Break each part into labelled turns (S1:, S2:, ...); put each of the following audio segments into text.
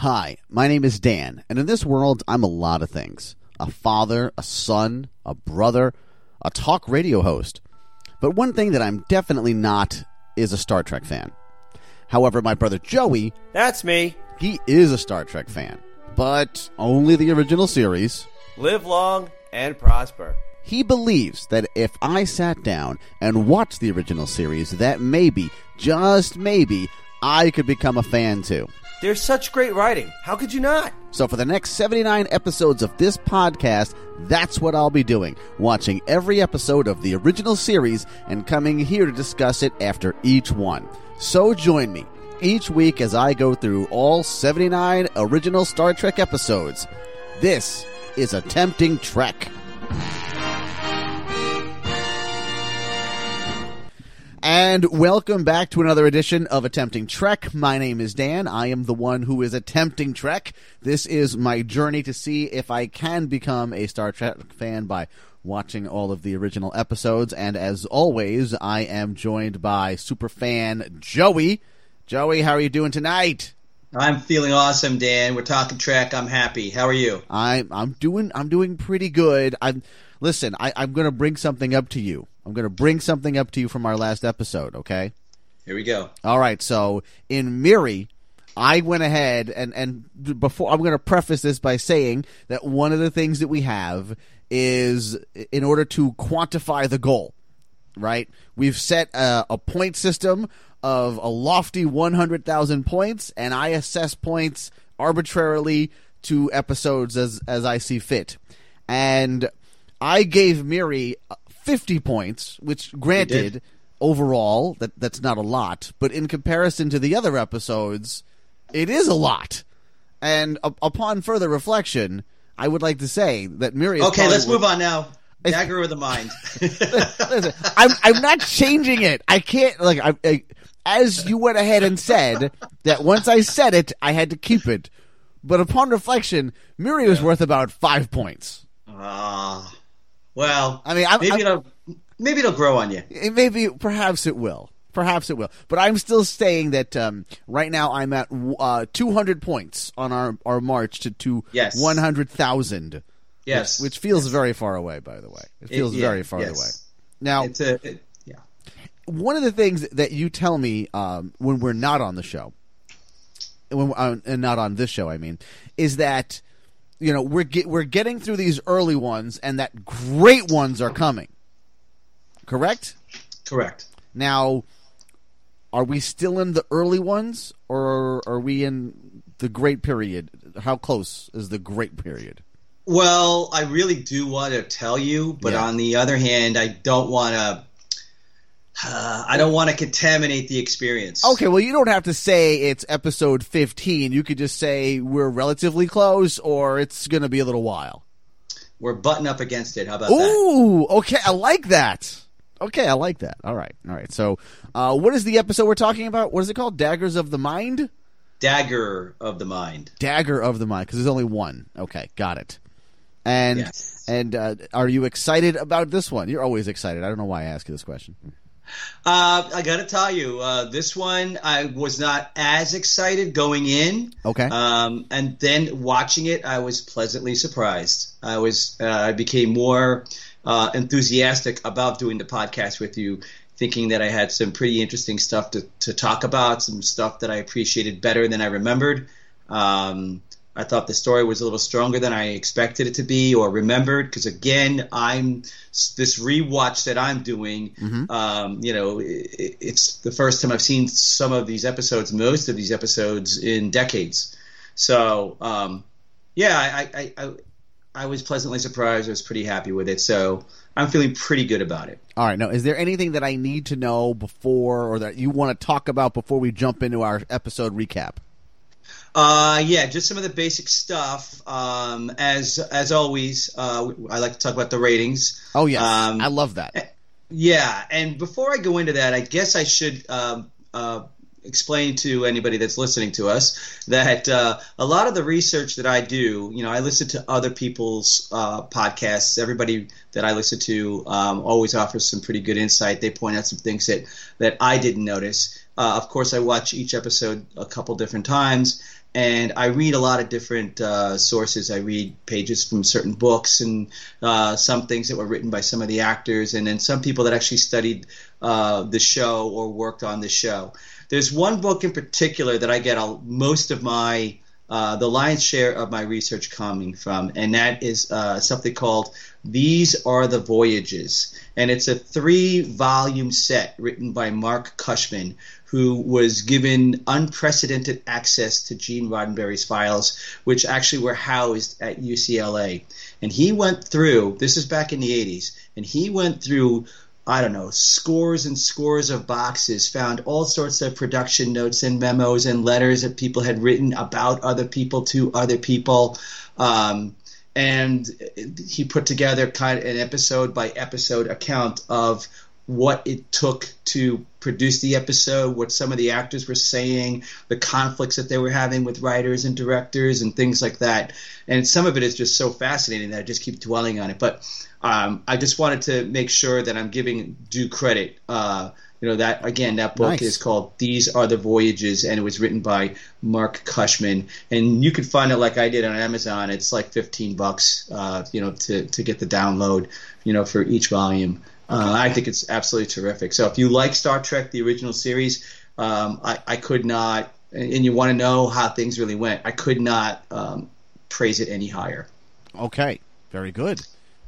S1: Hi, my name is Dan, and in this world, I'm a lot of things a father, a son, a brother, a talk radio host. But one thing that I'm definitely not is a Star Trek fan. However, my brother Joey,
S2: That's me.
S1: he is a Star Trek fan, but only the original series.
S2: Live long and prosper.
S1: He believes that if I sat down and watched the original series, that maybe, just maybe, I could become a fan too.
S2: There's such great writing. How could you not?
S1: So, for the next 79 episodes of this podcast, that's what I'll be doing watching every episode of the original series and coming here to discuss it after each one. So, join me each week as I go through all 79 original Star Trek episodes. This is Attempting Trek. And welcome back to another edition of Attempting Trek. My name is Dan. I am the one who is attempting Trek. This is my journey to see if I can become a Star Trek fan by watching all of the original episodes. And as always, I am joined by superfan Joey. Joey, how are you doing tonight?
S3: I'm feeling awesome, Dan. We're talking Trek. I'm happy. How are you?
S1: I'm I'm doing. I'm doing pretty good. I'm. Listen, I, I'm going to bring something up to you. I'm going to bring something up to you from our last episode. Okay.
S3: Here we go.
S1: All right. So in Miri, I went ahead and and before I'm going to preface this by saying that one of the things that we have is in order to quantify the goal, right? We've set a, a point system of a lofty 100,000 points, and I assess points arbitrarily to episodes as as I see fit, and I gave Miri 50 points, which granted overall that that's not a lot, but in comparison to the other episodes, it is a lot. And upon further reflection, I would like to say that Miri.
S3: Okay, let's move on now. Dagger of the mind.
S1: Listen, I'm I'm not changing it. I can't like I, I as you went ahead and said that once I said it, I had to keep it. But upon reflection, Miri was worth about five points.
S3: Ah, well,
S1: I mean, I'm-
S3: maybe
S1: I'm-
S3: it'll maybe it'll grow on you.
S1: It maybe perhaps it will. Perhaps it will. But I'm still saying that um, right now I'm at uh, 200 points on our, our march to, to
S3: Yes.
S1: 100,000.
S3: Yes,
S1: Which feels very far away, by the way. It feels
S3: yeah,
S1: very far
S3: yes.
S1: away. Now,
S3: it's a it, yeah.
S1: one of the things that you tell me um, when we're not on the show, when uh, and not on this show, I mean, is that you know we're get, we're getting through these early ones, and that great ones are coming. Correct.
S3: Correct.
S1: Now, are we still in the early ones, or are we in the great period? How close is the great period?
S3: Well, I really do want to tell you, but
S1: Yeah.
S3: on the other hand, I don't want to. Uh, I don't want to contaminate the experience.
S1: Okay, well, you don't have to say it's episode 15. You could just say we're relatively close, or it's going to be a little while.
S3: We're butting up against it. How about that?
S1: Ooh, okay, I like that. Okay, I like that. All right, all right. So, uh, what is the episode we're talking about? What is it called? Daggers of the Mind?
S3: Dagger of the mind.
S1: Dagger of the Mind, because there's only one. Okay, got it. And
S3: Yes.
S1: and uh, are you excited about this one? You're always excited. I don't know why I ask you this question.
S3: Uh, I got to tell you, uh, this one I was not as excited going in.
S1: Okay.
S3: Um, and then watching it, I was pleasantly surprised. I was, uh, I became more uh, enthusiastic about doing the podcast with you, thinking that I had some pretty interesting stuff to, to talk about, some stuff that I appreciated better than I remembered. Um, I thought the story was a little stronger than I expected it to be or remembered. Because again, I'm this rewatch that I'm doing. Um, you know, it, it's the first time I've seen some of these episodes, most of these episodes in decades. So um, yeah, I, I, I I was pleasantly surprised. I was pretty happy with it. So I'm feeling pretty good about it.
S1: All right. Now, is there anything that I need to know before, or that you want to talk about before we jump into our episode recap?
S3: Uh, yeah, just some of the basic stuff. Um, as as always, uh, I like to talk about the ratings.
S1: Oh yeah,
S3: Um,
S1: I love that.
S3: Yeah, and before I go into that, I guess I should um, uh, explain to anybody that's listening to us that uh, a lot of the research that I do, you know, I listen to other people's uh, podcasts. Everybody that I listen to um, always offers some pretty good insight. They point out some things that that I didn't notice. Uh, of course, I watch each episode a couple different times, and I read a lot of different uh, sources. I read pages from certain books and uh, some things that were written by some of the actors, and then some people that actually studied uh, the show or worked on the show. There's one book in particular that I get a, most of my uh, the lion's share of my research coming from, and that is uh, something called These Are the Voyages. And it's a three volume set written by Marc Cushman, who was given unprecedented access to Gene Roddenberry's files, which actually were housed at UCLA. And he went through, this is back in the 80s, and he went through I don't know, scores and scores of boxes, found all sorts of production notes and memos and letters that people had written about other people to other people. Um, and he put together kind of an episode by episode account of what it took to produce the episode, what some of the actors were saying, the conflicts that they were having with writers and directors, and things like that. And some of it is just so fascinating that I just keep dwelling on it. But um, I just wanted to make sure that I'm giving due credit. Uh, you know that again, that book
S1: Nice.
S3: is called "These Are the Voyages" and it was written by Marc Cushman. And you can find it like I did on Amazon. It's like 15 bucks, uh, you know, to to get the download, you know, for each volume. Uh, I think it's absolutely terrific. So if you like Star Trek, the original series, um, I, I could not, and you want to know how things really went, I could not um, praise it any higher.
S1: Okay, very good.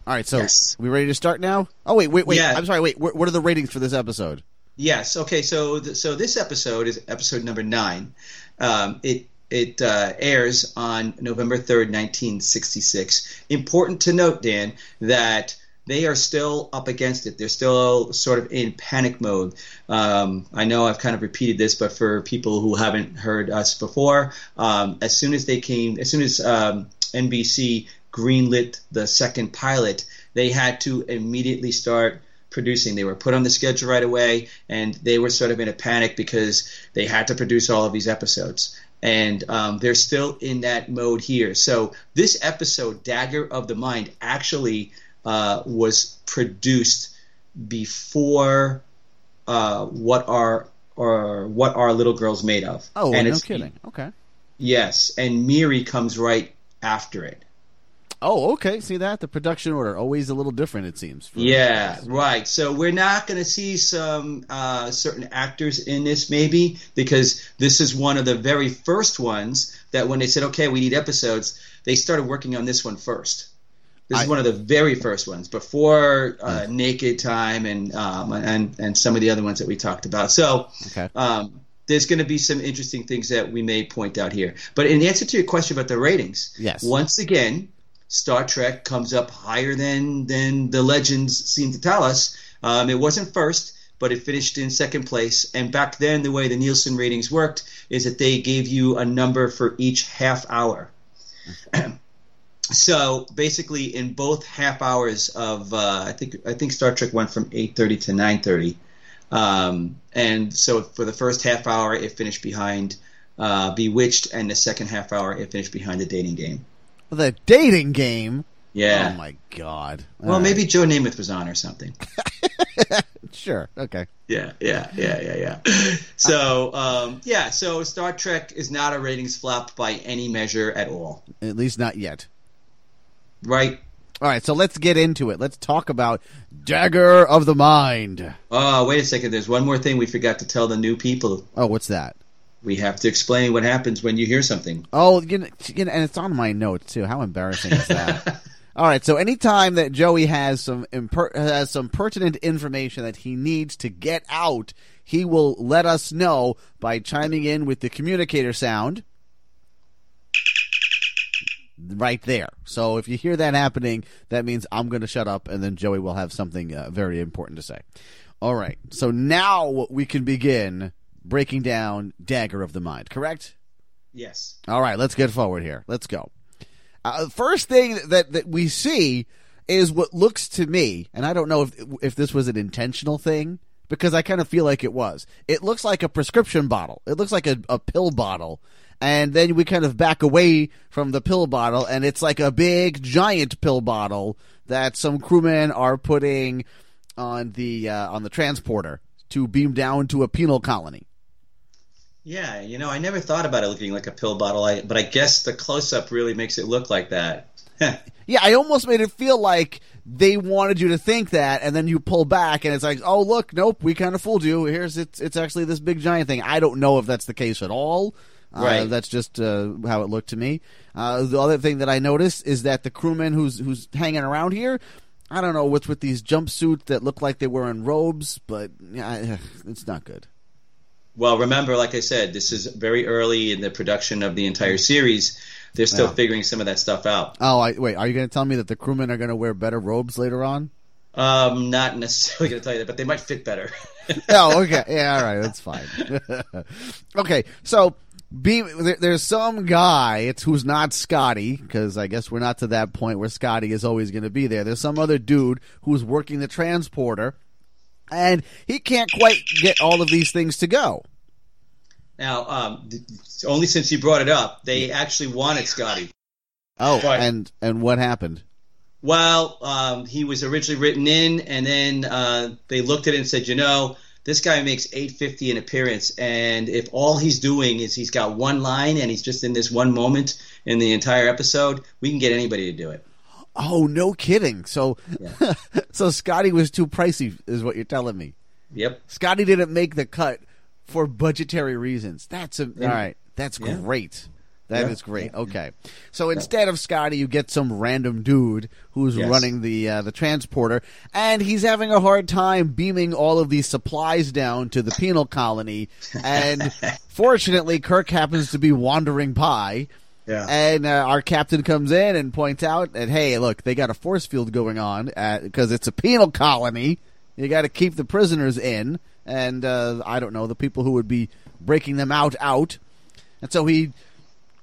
S1: All right, so
S3: Yes.
S1: we ready to start now? Oh wait, wait, wait.
S3: Yeah.
S1: I'm sorry. Wait, what what are the ratings for this episode?
S3: Yes. Okay. So th- so this episode is episode number nine. Um, it it uh, airs on November third, nineteen sixty six. Important to note, Dan, that they are still up against it. They're still sort of in panic mode. Um, I know I've kind of repeated this, but for people who haven't heard us before, um, as soon as they came, as soon as um, NBC greenlit the second pilot, they had to immediately start producing. They were put on the schedule right away, and they were sort of in a panic because they had to produce all of these episodes. And um, they're still in that mode here. So this episode, Dagger of the Mind, actually uh, was produced before uh, what are or what are little girl's made of.
S1: Oh,
S3: and
S1: no
S3: it's-
S1: kidding. Okay.
S3: Yes, and Miri comes right after it.
S1: Oh, okay. See that the production order always a little different. It seems.
S3: Yeah, right. So we're not going to see some uh, certain actors in this, maybe, because this is one of the very first ones that when they said, okay, we need episodes, they started working on this one first. This
S1: I-
S3: is one of the very first ones before uh, Naked Time and, um, and and some of the other ones that we talked about. So
S1: Okay.
S3: um, there's going to be some interesting things that we may point out here. But in answer to your question about the ratings,
S1: Yes.
S3: once again, Star Trek comes up higher than than the legends seem to tell us. Um, it wasn't first, but it finished in second place. And back then, the way the Nielsen ratings worked is that they gave you a number for each half hour. so basically, in both half hours of, uh, I think I think Star Trek went from 8:30 to 9:30. Um, and so for the first half hour, it finished behind uh, Bewitched, and the second half hour, it finished behind the dating game.
S1: The dating game.
S3: Yeah.
S1: Oh my god.
S3: well,
S1: All right.
S3: maybe Joe Namath was on or something.
S1: Sure. Okay.
S3: Yeah, yeah, yeah, yeah, yeah. So, um, yeah, so Star Trek is not a ratings flop by any measure at all,
S1: At least not yet.
S3: Right?
S1: All right. So let's get into it. Let's talk about Dagger of the Mind.
S3: Oh, wait a second. There's one more thing we forgot to tell the new people.
S1: Oh, what's that?
S3: We have to explain what happens when you hear something.
S1: Oh, you know, and it's on my notes too. How embarrassing is that? All right, so anytime that Joey has some imper- has some pertinent information that he needs to get out, he will let us know by chiming in with the communicator sound right there. So if you hear that happening, that means I'm going to shut up, and then Joey will have something uh, very important to say. All right, so now we can begin breaking down Dagger of the Mind. Correct?
S3: Yes.
S1: All right, let's get forward here. Let's go. Uh, first thing that that we see is what looks to me, and I don't know if if this was an intentional thing because I kind of feel like it was. It looks like a prescription bottle. It looks like a, a pill bottle, and then we kind of back away from the pill bottle, and it's like a big giant pill bottle that some crewmen are putting on the uh, on the transporter to beam down to a penal colony.
S3: Yeah, you know, I never thought about it looking like a pill bottle, I, but I guess the close up really makes it look like that.
S1: Yeah, I almost made it feel like they wanted you to think that, and then you pull back, and it's like, oh look, nope, we kind of fooled you. Here's it's it's actually this big giant thing. I don't know if that's the case at all. Uh,
S3: Right.
S1: that's just uh, how it looked to me. Uh, the other thing that I noticed is that the crewman who's who's hanging around here, I don't know what's with these jumpsuits that look like they were in robes, but yeah, it's not good.
S3: Well, remember, like I said, this is very early in the production of the entire series. They're still
S1: Yeah.
S3: figuring some of that stuff out.
S1: Oh, I, wait, are you going to tell me that the crewmen are going to wear better robes later on?
S3: Um, not necessarily going to tell you that, but they might fit better.
S1: oh, okay. Yeah, all right. That's fine. okay, so be, there, there's some guy it's who's not Scotty because I guess we're not to that point where Scotty is always going to be there. There's some other dude who's working the transporter, and he can't quite get all of these things to go.
S3: now, um, only since you brought it up, they actually wanted Scotty.
S1: Oh,
S3: Right.
S1: and and what happened?
S3: Well, um, he was originally written in, and then uh, they looked at it and said, you know, this guy makes eight fifty an appearance, and if all he's doing is he's got one line and he's just in this one moment in the entire episode, we can get anybody to do it.
S1: Oh, no kidding. So,
S3: Yeah.
S1: so Scotty was too pricey, is what you're telling me.
S3: Yep.
S1: Scotty didn't make the cut for budgetary reasons. That's a, all right. That's
S3: Yeah.
S1: great. That is
S3: Yeah.
S1: great. Okay, so instead of Scotty, you get some random dude who's
S3: Yes.
S1: running the uh, the transporter, and he's having a hard time beaming all of these supplies down to the penal colony. And fortunately, Kirk happens to be wandering by.
S3: Yeah.
S1: And uh, our captain comes in and points out that hey, look, they got a force field going on because it's a penal colony. You got to keep the prisoners in, and uh, I don't know the people who would be breaking them out out. And so he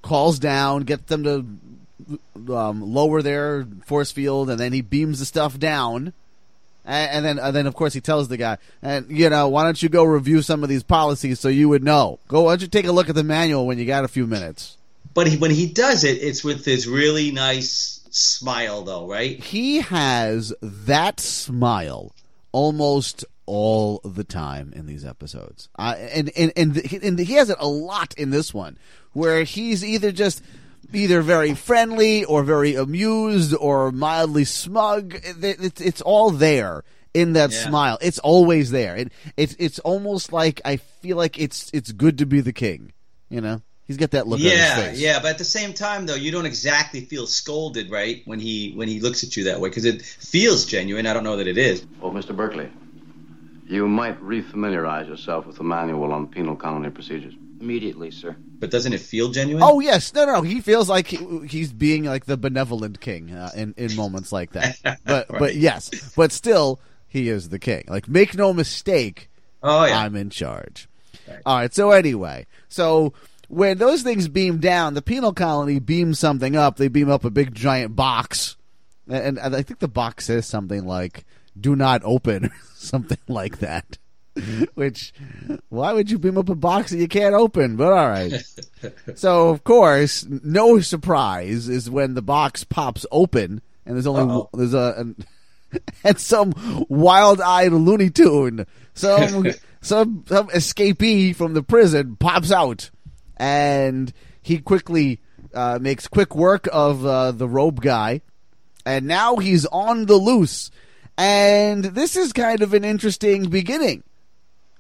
S1: calls down, gets them to um, lower their force field, and then he beams the stuff down. And, and then, and then, of course, he tells the guy, and you know, why don't you go review some of these policies so you would know? Go, why don't you take a look at the manual when you got a few minutes?
S3: But he, when he does it, it's with this really nice smile, though, right?
S1: he has that smile almost all the time in these episodes, uh, and and and, the, and he has it a lot in this one, where he's either just either very friendly or very amused or mildly smug. It- It's it's all there in that
S3: Yeah.
S1: smile. It's always there. It, it's it's almost like I feel like it's it's good to be the king. You know, he's got that look on
S3: yeah,
S1: his face.
S3: yeah. But at the same time, though, you don't exactly feel scolded, right? When he when he looks at you that way, because it feels genuine. I don't know that it is.
S4: Oh, Mr. Berkeley, you might refamiliarize yourself with the manual on penal colony procedures.
S5: Immediately, sir.
S3: But doesn't it feel genuine?
S1: Oh yes, no, no, no. He feels like he, he's being like the benevolent king uh, in in moments like that. But but yes, but still, he is the king. Like make no mistake,
S3: oh yeah.
S1: I'm in charge.
S3: Right.
S1: All right. So anyway, so when those things beam down, the penal colony beams something up. They beam up a big giant box, and, and I think the box says something like "Do not open," something like that. Which, why would you beam up a box that you can't open? But all right. So of course, no surprise is when the box pops open and there's only
S3: Uh-oh.
S1: there's a an, and some wild-eyed Looney Tune, some some some escapee from the prison pops out, and he quickly uh, makes quick work of uh, the robe guy, and now he's on the loose. And this is kind of an interesting beginning.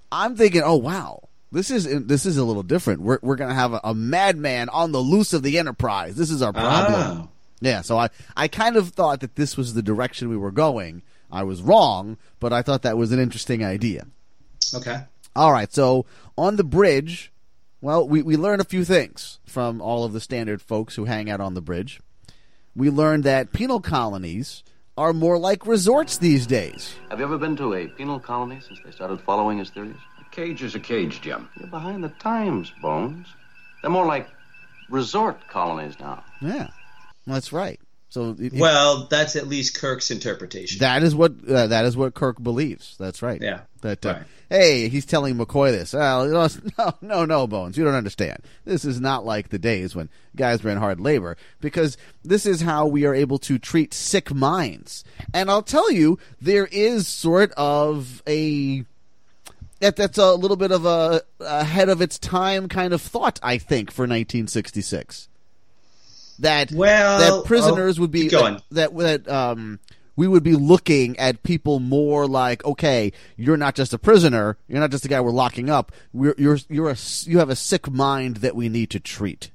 S1: I'm thinking, oh wow, this is this is a little different. We're we're gonna have a, a madman on the loose of the Enterprise. This is our problem.
S3: Oh.
S1: Yeah, so I I kind of thought that this was the direction we were going. I was wrong, but I thought that was an interesting idea.
S3: Okay.
S1: All right, so on the bridge, well, we we learned a few things from all of the standard folks who hang out on the bridge. We learned that penal colonies are more like resorts these days.
S4: Have you ever been to a penal colony since they started following his theories?
S5: A cage is a cage, Jim.
S4: You're behind the times, Bones. They're more like resort colonies now.
S1: Yeah, that's right. So it- it-
S3: Well, that's at least Kirk's interpretation.
S1: That is what uh, that is what Kirk believes. That's right.
S3: Yeah.
S1: That uh,
S3: Right.
S1: hey, he's telling McCoy this. Well, no, no, no, Bones. You don't understand. This is not like the days when guys were in hard labor because this is how we are able to treat sick minds. And I'll tell you, there is sort of a that that's a little bit of a ahead of its time kind of thought. I think for 1966 that
S3: Well,
S1: that prisoners
S3: oh,
S1: would be that that um we would be looking at people more like okay you're not just a prisoner. You're not just a guy we're locking up. We're, you're you're a you have a sick mind that we need to treat.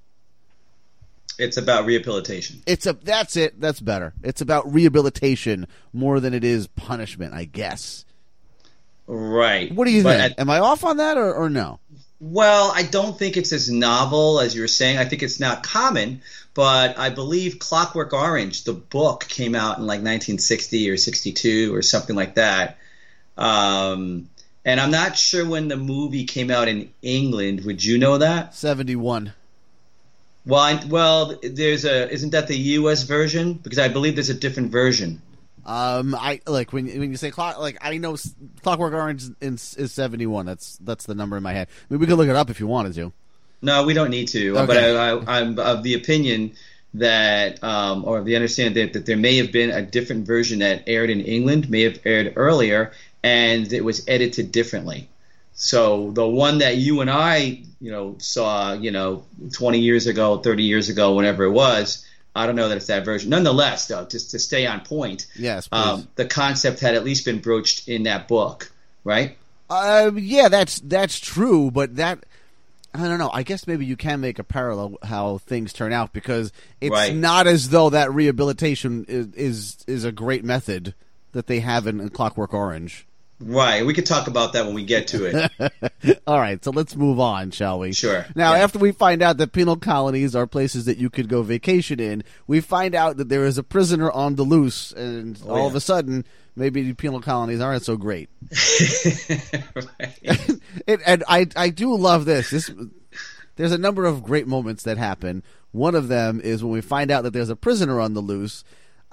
S3: It's about rehabilitation.
S1: it's a that's it. That's better. It's about rehabilitation more than it is punishment i guess.
S3: Right.
S1: what do you
S3: But
S1: think?
S3: at-
S1: am i off on that or, or no
S3: Well, I don't think it's as novel as you were saying. I think it's not common, but I believe Clockwork Orange, the book, came out in like 1960 or 62 or something like that. Um, and I'm not sure when the movie came out in England. Would you know that?
S1: 71
S3: Well, I, well, there's a isn't that the U.S. version? Because I believe there's a different version.
S1: Um, I like when when you say clock. Like I know Clockwork Orange is, is seventy one. That's that's the number in my head. I mean, we could look it up if you wanted to.
S3: No, we don't need to. But
S1: Okay.
S3: I, I, I'm of the opinion that, um, or of the understanding that, that there may have been a different version that aired in England, may have aired earlier, and it was edited differently. So the one that you and I, you know, saw, you know, 20 years ago, 30 years ago, whenever it was, I don't know that it's that version. Nonetheless, though, just to stay on point,
S1: Yes,
S3: um, the concept had at least been broached in that book, right?
S1: Um, yeah, that's that's true, but that I don't know. I guess maybe you can make a parallel how things turn out because it's
S3: Right.
S1: not as though that rehabilitation is is, is a great method that they have in, in Clockwork Orange.
S3: Right. We could talk about that when we get to it.
S1: All right, so let's move on, shall we?
S3: Sure,
S1: Now,
S3: yeah.
S1: after we find out that penal colonies are places that you could go vacation in, we find out that there is a prisoner on the loose, and oh, all
S3: yeah.
S1: of a sudden, maybe the penal colonies aren't so great.
S3: right.
S1: it, and I I do love this. This there's a number of great moments that happen. One of them is when we find out that there's a prisoner on the loose.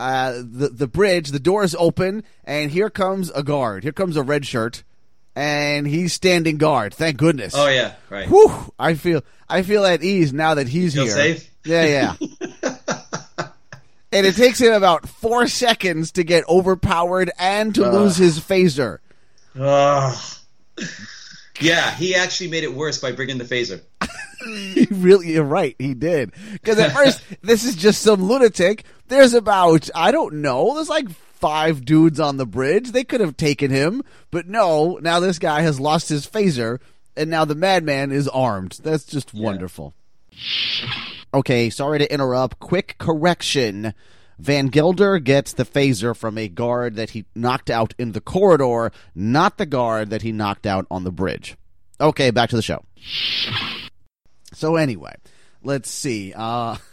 S1: Uh, the the bridge, the doors open, and here comes a guard. Here comes a red shirt, and he's standing guard. Thank goodness.
S3: Oh yeah, right.
S1: Whew, I feel I feel at ease now that he's
S3: Feel
S1: here.
S3: safe?
S1: Yeah, yeah. and it takes him about four seconds to get overpowered and to lose his phaser.
S3: Ugh. Yeah, he actually made it worse by bringing the phaser.
S1: He really, you're right. He did. Because at first, this is just some lunatic. There's about, I don't know, there's like five dudes on the bridge. They could have taken him, but no. Now this guy has lost his phaser, and now the madman is armed. That's just wonderful. Okay, sorry to interrupt. Quick correction. Van Gelder gets the phaser from a guard that he knocked out in the corridor, not the guard that he knocked out on the bridge. Okay, back to the show. So anyway, let's see. Uh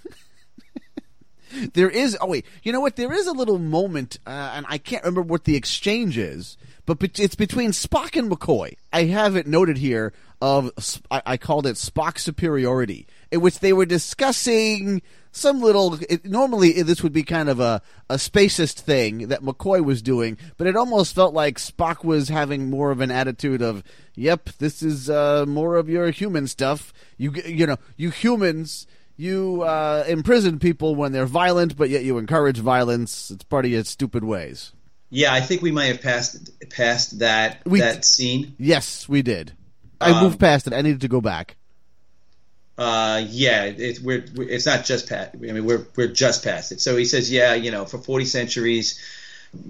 S1: There is. Oh wait, you know what? There is a little moment, uh, and I can't remember what the exchange is, but it's between Spock and McCoy. I have it noted here. Of I, I called it Spock superiority, in which they were discussing some little. It, normally, this would be kind of a a spacist thing that McCoy was doing, but it almost felt like Spock was having more of an attitude of, "Yep, this is uh, more of your human stuff. You you know, you humans." you uh, imprison people when they're violent, but yet you encourage violence. It's part of your stupid ways.
S3: Yeah, I think we might have passed passed that
S1: We-
S3: that scene.
S1: Yes, we did. I
S3: Um,
S1: moved past it. I needed to go back.
S3: Uh, yeah, it's we're, we're it's not just past. I mean, we're we're just past it. So he says, yeah, you know, for 40 centuries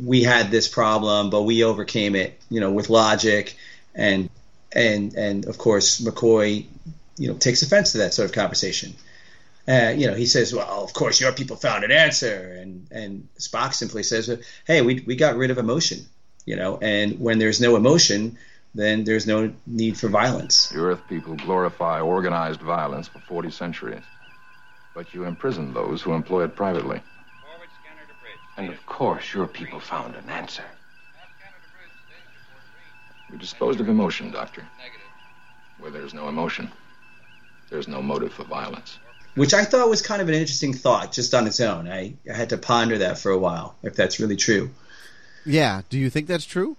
S3: we had this problem, but we overcame it, you know, with logic and and and of course McCoy, you know, takes offense to that sort of conversation. Uh, you know, he says, "Well, of course, your people found an answer," and and Spock simply says, "Hey, we we got rid of emotion, you know, and when there's no emotion, then there's no need for violence."
S5: The Earth people glorify organized violence for 40 centuries. But you imprison those who employ it privately.
S4: And of course, your people found an answer.
S5: We disposed of emotion, Doctor. Where there's no emotion, there's no motive for violence.
S3: which I thought was kind of an interesting thought just on its own. I, I had to ponder that for a while, if that's really true.
S1: Yeah. Do you think that's true?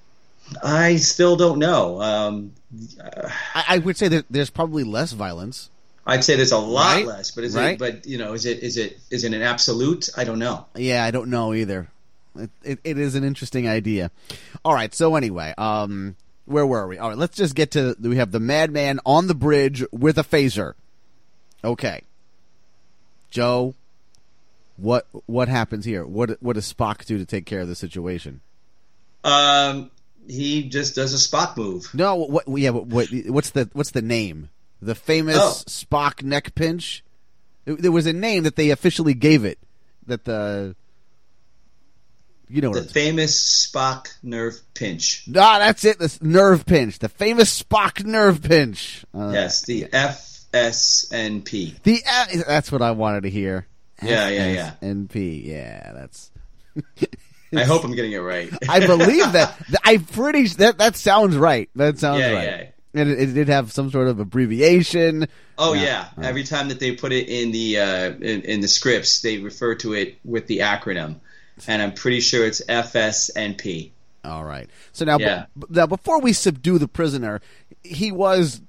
S3: I still don't know. Um,
S1: I, I would say that there's probably less violence.
S3: I'd say there's a lot
S1: Right,
S3: less, but is
S1: right.
S3: it? But you know, is it? Is it? Is it an absolute? I don't know.
S1: Yeah, I don't know either. It, it, it is an interesting idea. All right. So anyway, um, where were we? All right, let's just get to. We have the madman on the bridge with a phaser. Okay, Joe, what what happens here? What what does Spock do to take care of the situation?
S3: Um, he just does a Spock move.
S1: No, what? Yeah, what, what what's the what's the name? The famous
S3: Oh.
S1: Spock neck pinch. There- was a name that they officially gave it. That the you know
S3: The famous Spock nerve pinch.
S1: Ah, that's it. The nerve pinch. The famous Spock nerve pinch. Uh,
S3: Yes, the FSNP.
S1: The uh, that's what I wanted to hear.
S3: Yeah, yeah, yeah.
S1: NP. Yeah, that's.
S3: I hope I'm getting it right.
S1: I believe that. I'm pretty. That that sounds right. That sounds
S3: Yeah,
S1: right.
S3: yeah.
S1: And it, it did have some sort of abbreviation.
S3: Oh
S1: Yeah.
S3: yeah. Every time that they put it in the uh, in, in the scripts, they refer to it with the acronym, and I'm pretty sure it's FSNP.
S1: All right. So now,
S3: Yeah.
S1: b- now before we subdue the prisoner, he was.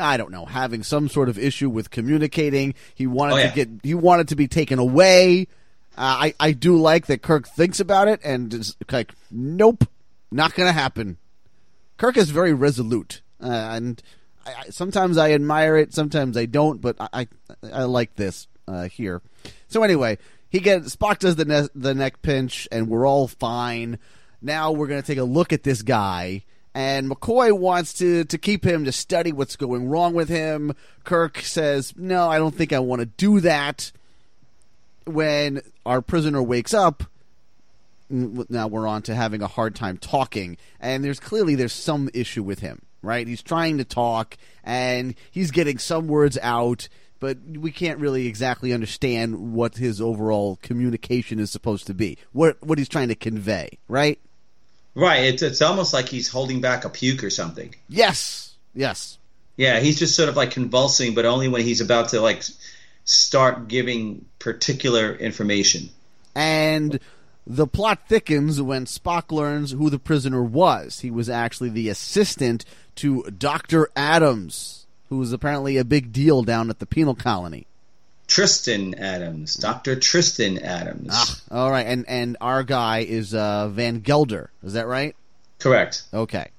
S1: I don't know, having some sort of issue with communicating. He wanted
S3: Oh,
S1: to get, he wanted to be taken away. Uh, I, I do like that Kirk thinks about it and is like, nope, not to happen. Kirk is very resolute, uh, and I, I, sometimes I admire it, sometimes I don't, but I I, I like this uh, here. So anyway, he gets Spock does the ne- the neck pinch, and we're all fine. Now we're gonna take a look at this guy, and McCoy wants to to keep him to study what's going wrong with him. Kirk says, "No, I don't think I want to do that." When our prisoner wakes up, now we're on to having a hard time talking and there's clearly there's some issue with him right he's trying to talk and he's getting some words out but we can't really exactly understand what his overall communication is supposed to be what what he's trying to convey right
S3: Right. It's it's almost like he's holding back a puke or something.
S1: yes yes
S3: Yeah, he's just sort of like convulsing, but only when he's about to like start giving particular information.
S1: And the plot thickens when Spock learns who the prisoner was. He was actually the assistant to Dr. Adams, who was apparently a big deal down at the penal colony.
S3: Tristan Adams, Doctor Tristan Adams.
S1: Ah, all right, and and our guy is uh, Van Gelder. Is that right?
S3: Correct.
S1: Okay.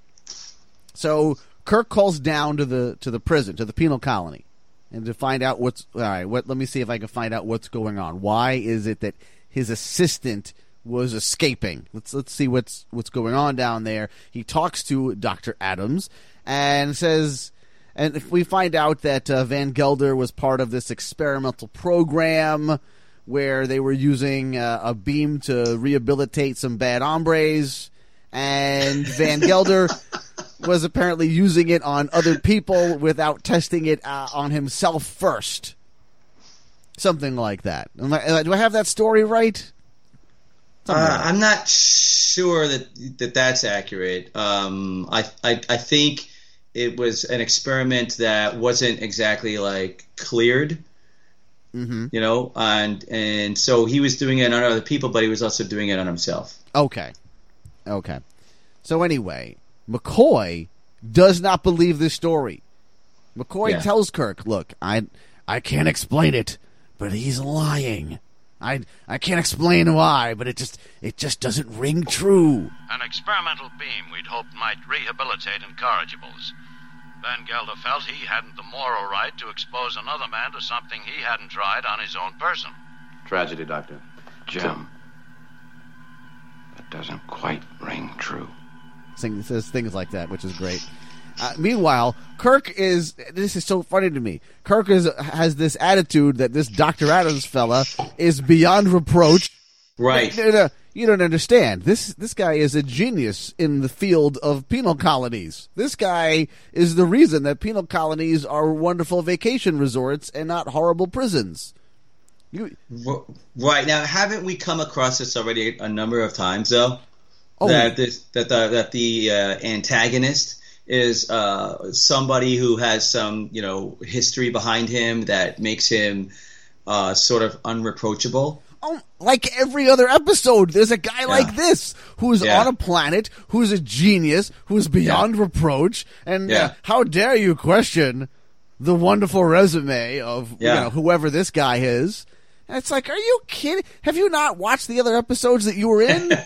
S1: So Kirk calls down to the to the prison to the penal colony, and to find out what's all right. What? Let me see if I can find out what's going on. Why is it that his assistant was escaping? Let's let's see what's what's going on down there. He talks to Doctor Adams and says. And if we find out that uh, Van Gelder was part of this experimental program where they were using uh, a beam to rehabilitate some bad hombres, and Van Gelder was apparently using it on other people without testing it uh, on himself first. Something like that. I, uh, do I have that story right?
S3: Uh. I'm not sure that that that's accurate. Um, I, I I think it was an experiment that wasn't exactly like cleared.
S1: Mm-hmm.
S3: You know, and and so he was doing it on other people, but he was also doing it on himself.
S1: Okay. Okay. So anyway, McCoy does not believe this story. McCoy
S3: Yeah.
S1: tells Kirk, "Look, I I can't explain it, but he's lying. I I can't explain why, but it just it just doesn't ring true."
S6: An experimental beam we'd hoped might rehabilitate incorrigibles. Van Gelder felt he hadn't the moral right to expose another man to something he hadn't tried on his own person.
S4: Tragedy, Doctor.
S5: Jim. That doesn't quite ring true.
S1: Sing, says things like that, which is great. Uh, meanwhile, Kirk is. This is so funny to me. Kirk is has this attitude that this Doctor Adams fella is beyond reproach.
S3: Right.
S1: No, no, you don't understand. This this guy is a genius in the field of penal colonies. This guy is the reason that penal colonies are wonderful vacation resorts and not horrible prisons. You,
S3: Right now, haven't we come across this already a number of times though?
S1: Oh.
S3: That this that the that the uh, antagonist is uh, somebody who has some you know history behind him that makes him uh, sort of unreproachable.
S1: oh, like every other episode, there's a guy like this who's
S3: Yeah.
S1: on a planet, who's a genius, who's beyond reproach, and uh, how dare you question the wonderful resume of you know whoever this guy is? And it's like, are you kidding? Have you not watched the other episodes that you were in?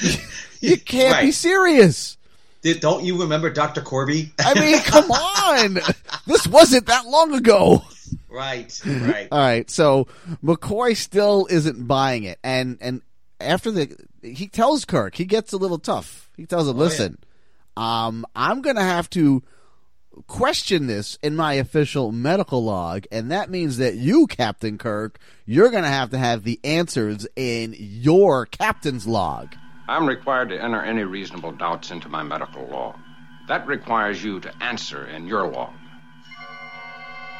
S1: you can't be serious.
S3: Did, don't you remember Dr. Korby?
S1: I mean, come on. This wasn't that long ago.
S3: right, right.
S1: All right, so McCoy still isn't buying it, and and after the he tells Kirk, he gets a little tough. He tells him, "Listen, um, I'm gonna have to question this in my official medical log, and that means that you, Captain Kirk, you're gonna have to have the answers in your captain's log."
S7: I'm required to enter any reasonable doubts into my medical log. That requires you to answer in your log.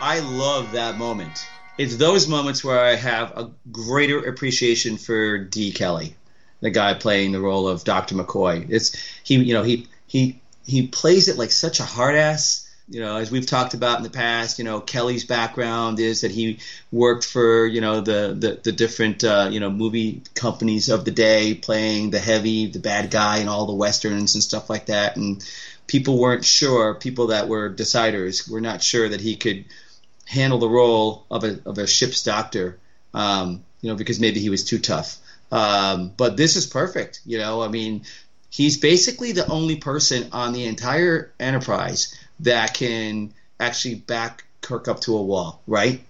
S3: I love that moment. It's those moments where I have a greater appreciation for D. Kelley, the guy playing the role of Dr. McCoy. It's he, you know, he he he plays it like such a hard ass. You know, as we've talked about in the past, you know, Kelley's background is that he worked for, you know, the the, the different, uh, you know, movie companies of the day, playing the heavy, the bad guy, and all the westerns and stuff like that. And people weren't sure, people that were deciders were not sure that he could handle the role of a of a ship's doctor, um, you know, because maybe he was too tough. Um, but this is perfect. You know, I mean, he's basically the only person on the entire Enterprise that can actually back Kirk up to a wall, right?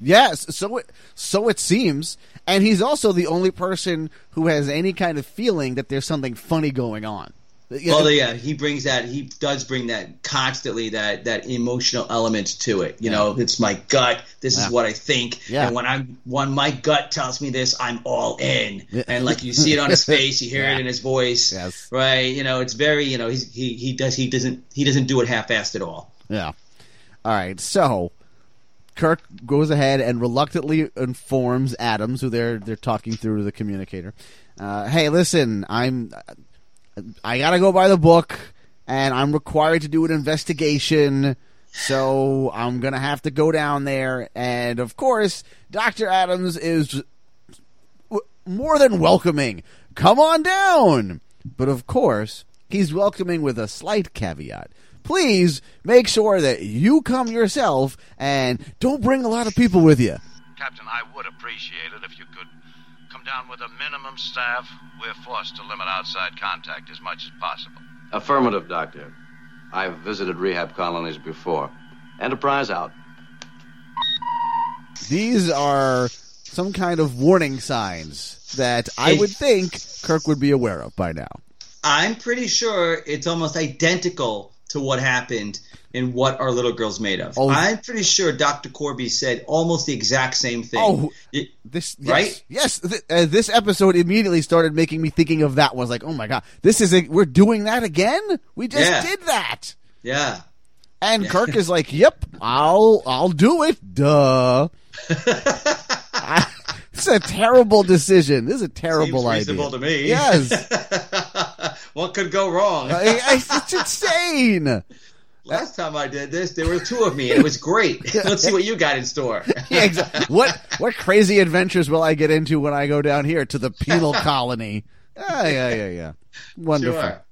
S1: Yes, so it so it seems, and he's also the only person who has any kind of feeling that there's something funny going on. You
S3: Well, yeah, he brings that. He does bring that constantly. That that emotional element to it. You know, it's my gut. This
S1: Yeah.
S3: is what I think.
S1: Yeah.
S3: And when I'm when my gut tells me this, I'm all in. And like you see it on his face, you hear
S1: Yeah.
S3: it in his voice.
S1: Yes.
S3: Right. You know, it's very. You know, he's, he he does he doesn't he doesn't do it half-assed at all.
S1: Yeah. All right. So Kirk goes ahead and reluctantly informs Adams, who they're they're talking through to the communicator. Uh, hey, listen, I'm I gotta go by the book, and I'm required to do an investigation. So I'm gonna have to go down there, and of course, Doctor Adams is more than welcoming. Come on down. But of course, he's welcoming with a slight caveat. Please make sure that you come yourself and don't bring a lot of people with you.
S6: Captain, I would appreciate it if you could down with a minimum staff. We're forced to limit outside contact as much as possible.
S4: Affirmative, Doctor. I've visited rehab colonies before. Enterprise out.
S1: These are some kind of warning signs that I would think Kirk would be aware of by now.
S3: I'm pretty sure it's almost identical to what happened in what our little girl's made of.
S1: Oh.
S3: I'm pretty sure Dr. Korby said almost the exact same thing.
S1: Oh.
S3: Y-
S1: This yes,
S3: Right?
S1: Yes, th- uh, this episode immediately started making me thinking of that. Was like, oh my god, this is a, we're doing that again. We just
S3: Yeah.
S1: did that.
S3: yeah.
S1: And Kirk is like, "Yep, I'll I'll do it." Duh. I, this is a terrible decision. This is a terrible
S3: Seems
S1: idea.
S3: reasonable to me.
S1: Yes,
S3: what could go wrong?
S1: It's insane.
S3: Last time I did this, there were two of me, and it was great. Let's see what you got in store.
S1: Yeah, exactly. What what crazy adventures will I get into when I go down here to the penal colony? Yeah, yeah, yeah, yeah. Wonderful.
S3: Sure.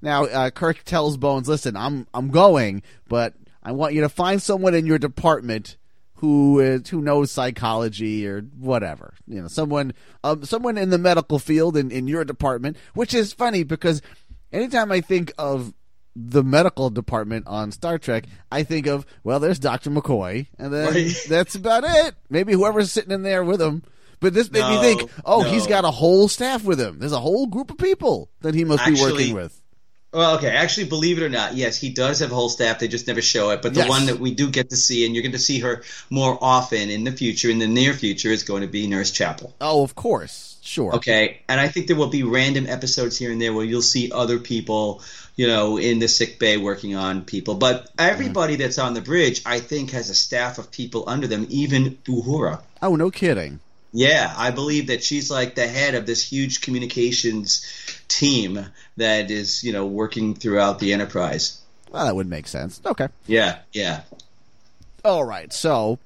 S1: Now, uh, Kirk tells Bones, "Listen, I'm I'm going, but I want you to find someone in your department who is who knows psychology or whatever. You know, someone um, someone in the medical field in in your department. Which is funny because anytime I think of the medical department on Star Trek, I think of well, there's Doctor McCoy, and then
S3: Right.
S1: that's about it. Maybe whoever's sitting in there with him." But this made me think, oh, he's got a whole staff with him. There's a whole group of people that he must be working with.
S3: Well, okay. Actually, believe it or not, yes, he does have a whole staff. They just never show it. But the
S1: Yes.
S3: one that we do get to see, and you're going to see her more often in the future, in the near future, is going to be Nurse Chapel.
S1: Oh, of course. Sure.
S3: Okay, and I think there will be random episodes here and there where you'll see other people, you know, in the sick bay working on people. But everybody that's on the bridge, I think, has a staff of people under them, even Uhura.
S1: Oh, no kidding.
S3: Yeah, I believe that she's like the head of this huge communications team that is, you know, working throughout the Enterprise.
S1: Well, that would make sense. Okay.
S3: Yeah, yeah.
S1: All right. So,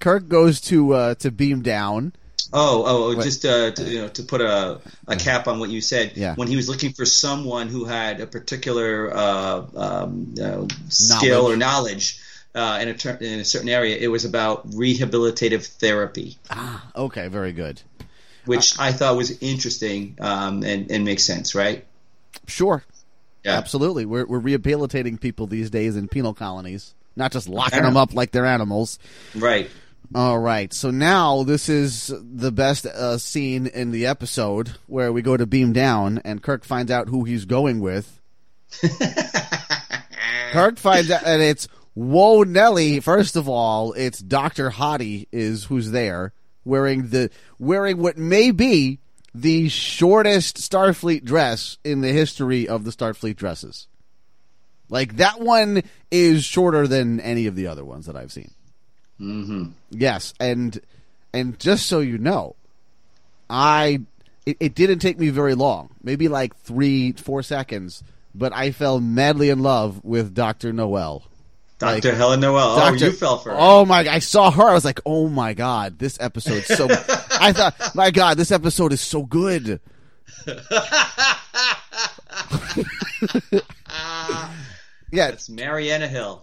S1: Kirk goes to uh, to beam down.
S3: Oh, oh, oh
S1: What?
S3: just uh, to, you know, to put a, a cap on what you said.
S1: Yeah.
S3: When he was looking for someone who had a particular uh, um, uh, skill
S1: Knowledge.
S3: or knowledge uh, in a ter- in a certain area, it was about rehabilitative therapy, Ah,
S1: Okay. Very good.
S3: which I thought was interesting um, and and makes sense, right?
S1: Sure.
S3: Yeah.
S1: absolutely. We're we're rehabilitating people these days in penal colonies, not just locking
S3: Yeah.
S1: them up like they're animals.
S3: Right.
S1: All right. So now this is the best uh, scene in the episode where we go to beam down and Kirk finds out who he's going with. Kirk finds out and it's whoa Nelly. First of all, it's Doctor Hottie is who's there wearing the wearing what may be the shortest Starfleet dress in the history of the Starfleet dresses. Like that one is shorter than any of the other ones that I've seen. Mm-hmm. Yes, and and just so you know, I it, it didn't take me very long, maybe like three four seconds, but I fell madly in love with Doctor Noel.
S3: Dr. Helen Noel.
S1: Oh, Doctor-
S3: Oh, you fell for.
S1: Oh my! I saw her. I was like, "Oh my god, this episode's so." I thought, "My god, this episode is so good." yeah,
S3: It's Marianna Hill.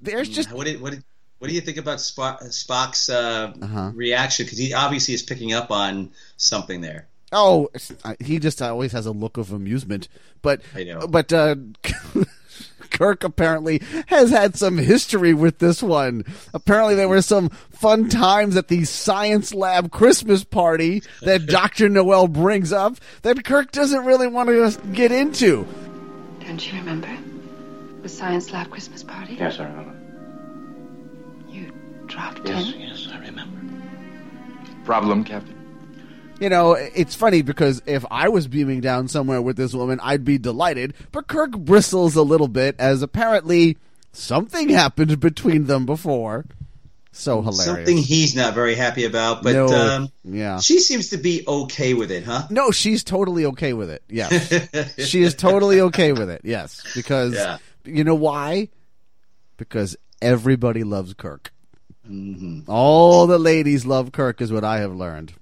S1: there's mm, just
S3: What did, what did, what do you think about Spock, Spock's uh,
S1: Uh-huh.
S3: reaction? Because he obviously is picking up on something there.
S1: Oh, he just always has a look of amusement. But
S3: I know.
S1: but uh, Kirk apparently has had some history with this one. Apparently, there were some fun times at the science lab Christmas party that Doctor Noel brings up that Kirk doesn't really want to get into.
S8: Don't you remember? The Science Lab Christmas party?
S4: Yes, I remember.
S8: You dropped
S4: Yes,
S8: in?
S4: yes, I remember.
S5: Problem, Captain?
S1: You know, it's funny because if I was beaming down somewhere with this woman, I'd be delighted. But Kirk bristles a little bit as apparently something happened between them before. So hilarious.
S3: Something he's not very happy about, but
S1: No,
S3: um,
S1: yeah.
S3: she seems to be okay with it, huh?
S1: No, she's totally okay with it. Yes. she is totally okay with it. Yes. Because
S3: Yeah.
S1: you know why? Because everybody loves Kirk.
S3: Mm-hmm.
S1: All the ladies love Kirk, is what I have learned.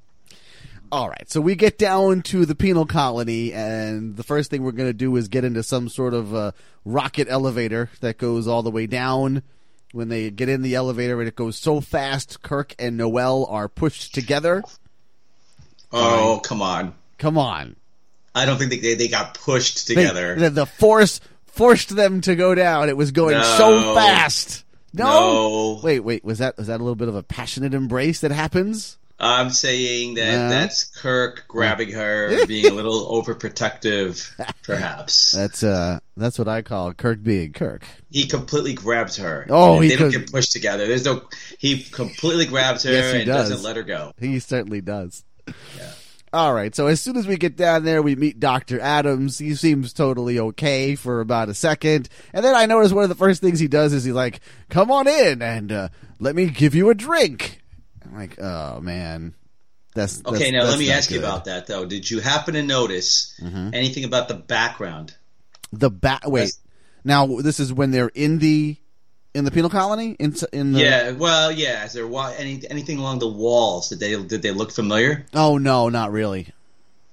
S1: All right, so we get down to the penal colony, and the first thing we're going to do is get into some sort of uh, rocket elevator that goes all the way down. When they get in the elevator, and it goes so fast, Kirk and Noel are pushed together.
S3: Oh, come on.
S1: Come on.
S3: I don't think they, they got pushed together.
S1: The, the force forced them to go down. It was going
S3: No.
S1: so fast. No?
S3: No.
S1: Wait, wait. Was that was that a little bit of a passionate embrace that happens?
S3: I'm saying that
S1: Yeah.
S3: that's Kirk grabbing her, being a little overprotective, perhaps.
S1: That's uh that's what I call Kirk being Kirk.
S3: He completely grabs her.
S1: Oh, he
S3: they don't
S1: could-
S3: get pushed together. There's no. He completely grabs her
S1: Yes, he
S3: and
S1: does.
S3: doesn't let her go.
S1: He certainly does. All right. So as soon as we get down there, we meet Doctor Adams. He seems totally okay for about a second, and then I notice one of the first things he does is he's like, "Come on in and uh, let me give you a drink." I'm like, "Oh man, that's
S3: Okay, now
S1: that's
S3: let me ask you
S1: good. Mm-hmm.
S3: about that though. Did you happen to notice anything about the background?
S1: the back. Wait,
S3: That's-
S1: now this is when they're in the in the penal colony in in the
S3: Yeah, well, yeah. Is there wa- any anything along the walls? Did they did they look familiar?
S1: Oh no, not really.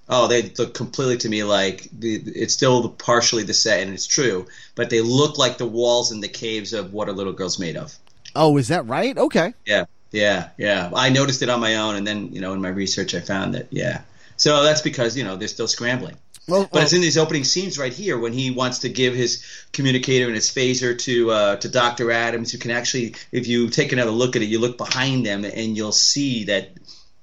S3: Oh, they look completely to me like it's still partially the set, and it's true, but they look like the walls in the caves of What Are Little Girls Made Of.
S1: Oh, is that right? Okay.
S3: Yeah, yeah, yeah. I noticed it on my own, and then you know in my research I found that yeah. So that's because you know they're still scrambling.
S1: Well,
S3: But it's in these opening scenes right here when he wants to give his communicator and his phaser to uh, to Doctor Adams. You can actually, if you take another look at it, you look behind them and you'll see that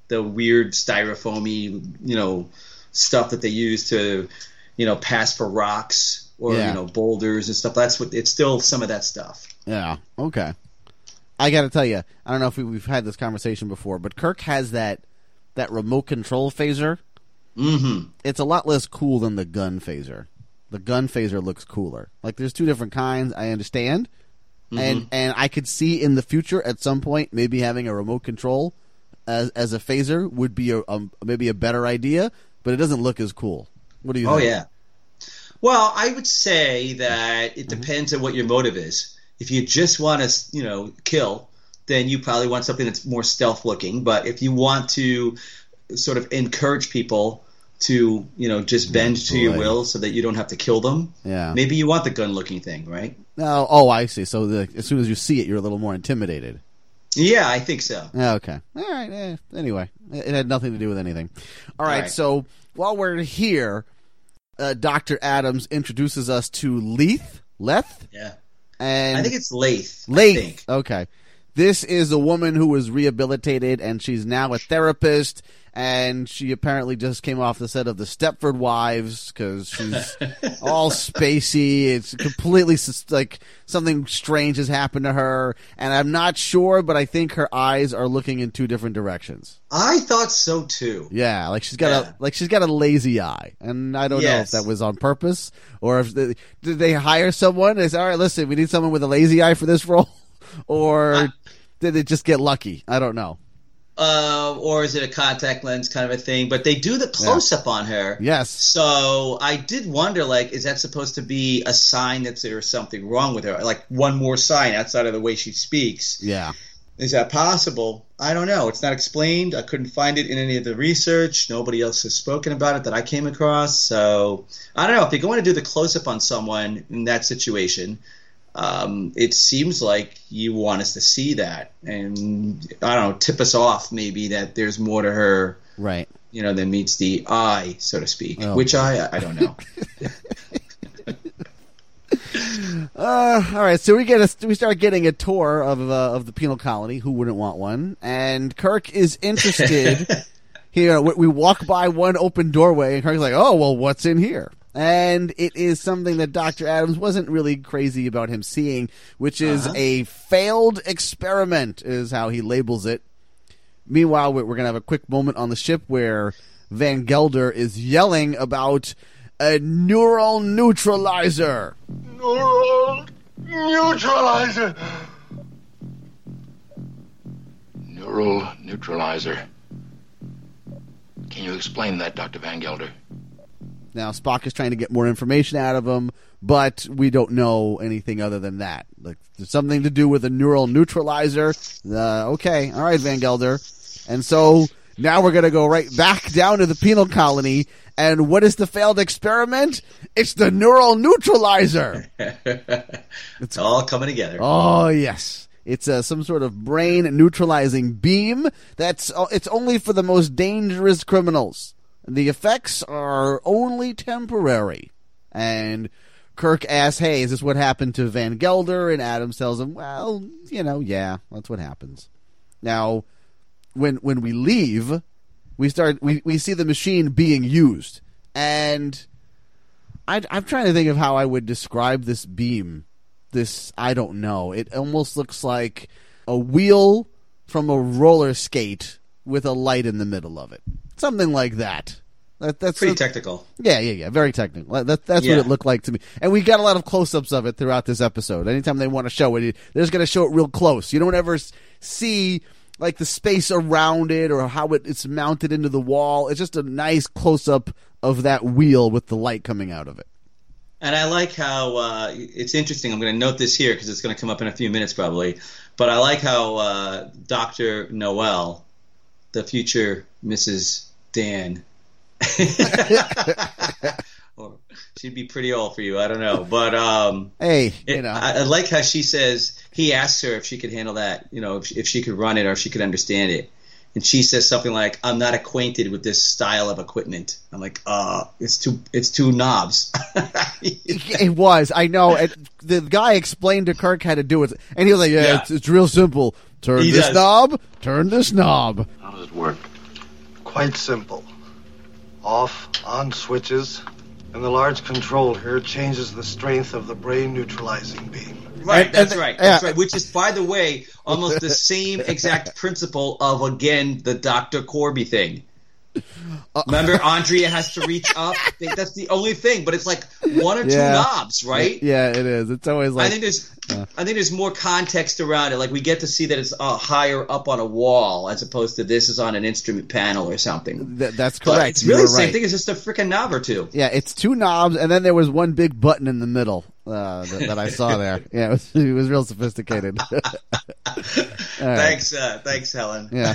S3: the weird styrofoamy, you know, stuff that they use to, you know, pass for rocks or
S1: Yeah.
S3: you know boulders and stuff. That's what it's still some of that stuff.
S1: Yeah. Okay. I got to tell you, I don't know if we, we've had this conversation before, but Kirk has that that remote control phaser.
S3: Mm-hmm.
S1: It's a lot less cool than the gun phaser. The gun phaser looks cooler. Like there's two different kinds. I understand, and and I could see in the future at some point maybe having a remote control as as a phaser would be a um, maybe a better idea, but it doesn't look as cool. What do you? Think?
S3: Oh
S1: think?
S3: yeah. Well, I would say that it depends on what your motive is. If you just want to, you know, kill, then you probably want something that's more stealth looking. But if you want to sort of encourage people to, you know, just bend to your will so that you don't have to kill them,
S1: Yeah.
S3: maybe you want the gun looking thing, right?
S1: Oh, oh, I see. So the, as soon as you see it, you're a little more intimidated.
S3: Yeah, I think so.
S1: Okay. All right. eh, anyway, it had nothing to do with anything. All right,
S3: right.
S1: So while we're here, uh, Dr. Adams introduces us to Leith, Leth,
S3: Yeah.
S1: and
S3: I think it's Lath.
S1: Leith.
S3: think.
S1: Okay. This is a woman who was rehabilitated and she's now a therapist and she apparently just came off the set of the Stepford Wives because she's all spacey. It's completely like something strange has happened to her, and I'm not sure, but I think her eyes are looking in two different directions.
S3: I thought so too.
S1: Yeah, like she's got
S3: Yeah.
S1: a like she's got a lazy eye, and I don't
S3: Yes.
S1: know if that was on purpose or if they, did they hire someone? They said, all right, listen, we need someone with a lazy eye for this role, or did it just get lucky? I don't know.
S3: Uh, or is it a contact lens kind of a thing? But they do the close up on her.
S1: Yes.
S3: So I did wonder, like, is that supposed to be a sign that there's something wrong with her? Like one more sign outside of the way she speaks.
S1: Yeah.
S3: Is that possible? I don't know. It's not explained. I couldn't find it in any of the research. Nobody else has spoken about it that I came across. So I don't know. If you're going to do the close up on someone in that situation, um, it seems like you want us to see that and I don't know, tip us off maybe that there's more to her,
S1: Right.
S3: you know, than meets the eye, so to speak.
S1: Oh.
S3: Which eye? I don't know.
S1: Uh, all right, so we get a we start getting a tour of uh, of the penal colony. Who wouldn't want one? And Kirk is interested. here, we we walk by one open doorway, and Kirk's like, "Oh, well, what's in here?" And it is something that Doctor Adams wasn't really crazy about him seeing, which is
S3: Uh-huh.
S1: a failed experiment, is how he labels it. Meanwhile, we- we're going to have a quick moment on the ship where Van Gelder is yelling about a neural neutralizer.
S5: Neural neutralizer. Neural neutralizer. Can you explain that, Dr. Van Gelder?
S1: Now Spock is trying to get more information out of him, but we don't know anything other than that. Like there's something to do with a neural neutralizer. Uh, okay, all right, Van Gelder. And so now we're gonna go right back down to the penal colony. And what is the failed experiment? It's the neural neutralizer.
S3: it's all coming together.
S1: Oh yes, it's uh, some sort of brain neutralizing beam. That's uh, it's only for the most dangerous criminals. The effects are only temporary. And Kirk asks, "Hey, is this what happened to Van Gelder?" And Adams tells him, "Well, you know, yeah, that's what happens." Now, when when we leave, we start we, we see the machine being used, and I, I'm trying to think of how I would describe this beam. This I don't know. It almost looks like a wheel from a roller skate with a light in the middle of it, something like that. That, that's
S3: Pretty technical.
S1: yeah, yeah, yeah. Very technical. That, that's
S3: Yeah.
S1: what it looked like to me. And we got a lot of close-ups of it throughout this episode. Anytime they want to show it, they're just going to show it real close. You don't ever see like the space around it or how it, it's mounted into the wall. It's just a nice close-up of that wheel with the light coming out of it.
S3: And I like how uh, it's interesting. I'm going to note this here because it's going to come up in a few minutes probably. But I like how uh, Dr. Noel, the future Mrs. Dan, or she'd be pretty old for you. I don't know. But um,
S1: Hey, you
S3: it-
S1: know,
S3: I, I like how she says he asks her if she could handle that, you know, if, if she could run it or if she could understand it. And she says something like, "I'm not acquainted with this style of equipment." I'm like, "Uh, it's two, it's two knobs."
S1: it was. I know. And the guy explained to Kirk how to do it, and he was like, "Yeah,
S3: Yeah.
S1: It's, it's real simple. Turn
S3: He
S1: this
S3: does.
S1: knob. Turn this knob."
S4: How does it work?
S9: Quite simple. Off, on switches, and the large control here changes the strength of the brain neutralizing beam.
S3: Right, that's right. That's right. Which is, by the way, almost the same exact principle of again the Dr. Korby thing.
S1: Uh,
S3: Remember, Andrea has to reach up. That's the only thing, but it's like one or two
S1: Yeah.
S3: knobs, right?
S1: Yeah, it is. It's always like
S3: I think there's, I think there's more context around it. Like we get to see that it's uh, higher up on a wall as opposed to this is on an instrument panel or something.
S1: Th- that's
S3: But
S1: correct.
S3: it's really the same
S1: right.
S3: thing. It's just a freaking knob or two.
S1: Yeah, it's two knobs, and then there was one big button in the middle uh, that, that I saw there. Yeah, it was, it was real sophisticated. Right.
S3: Thanks, uh, thanks, Helen.
S1: Yeah.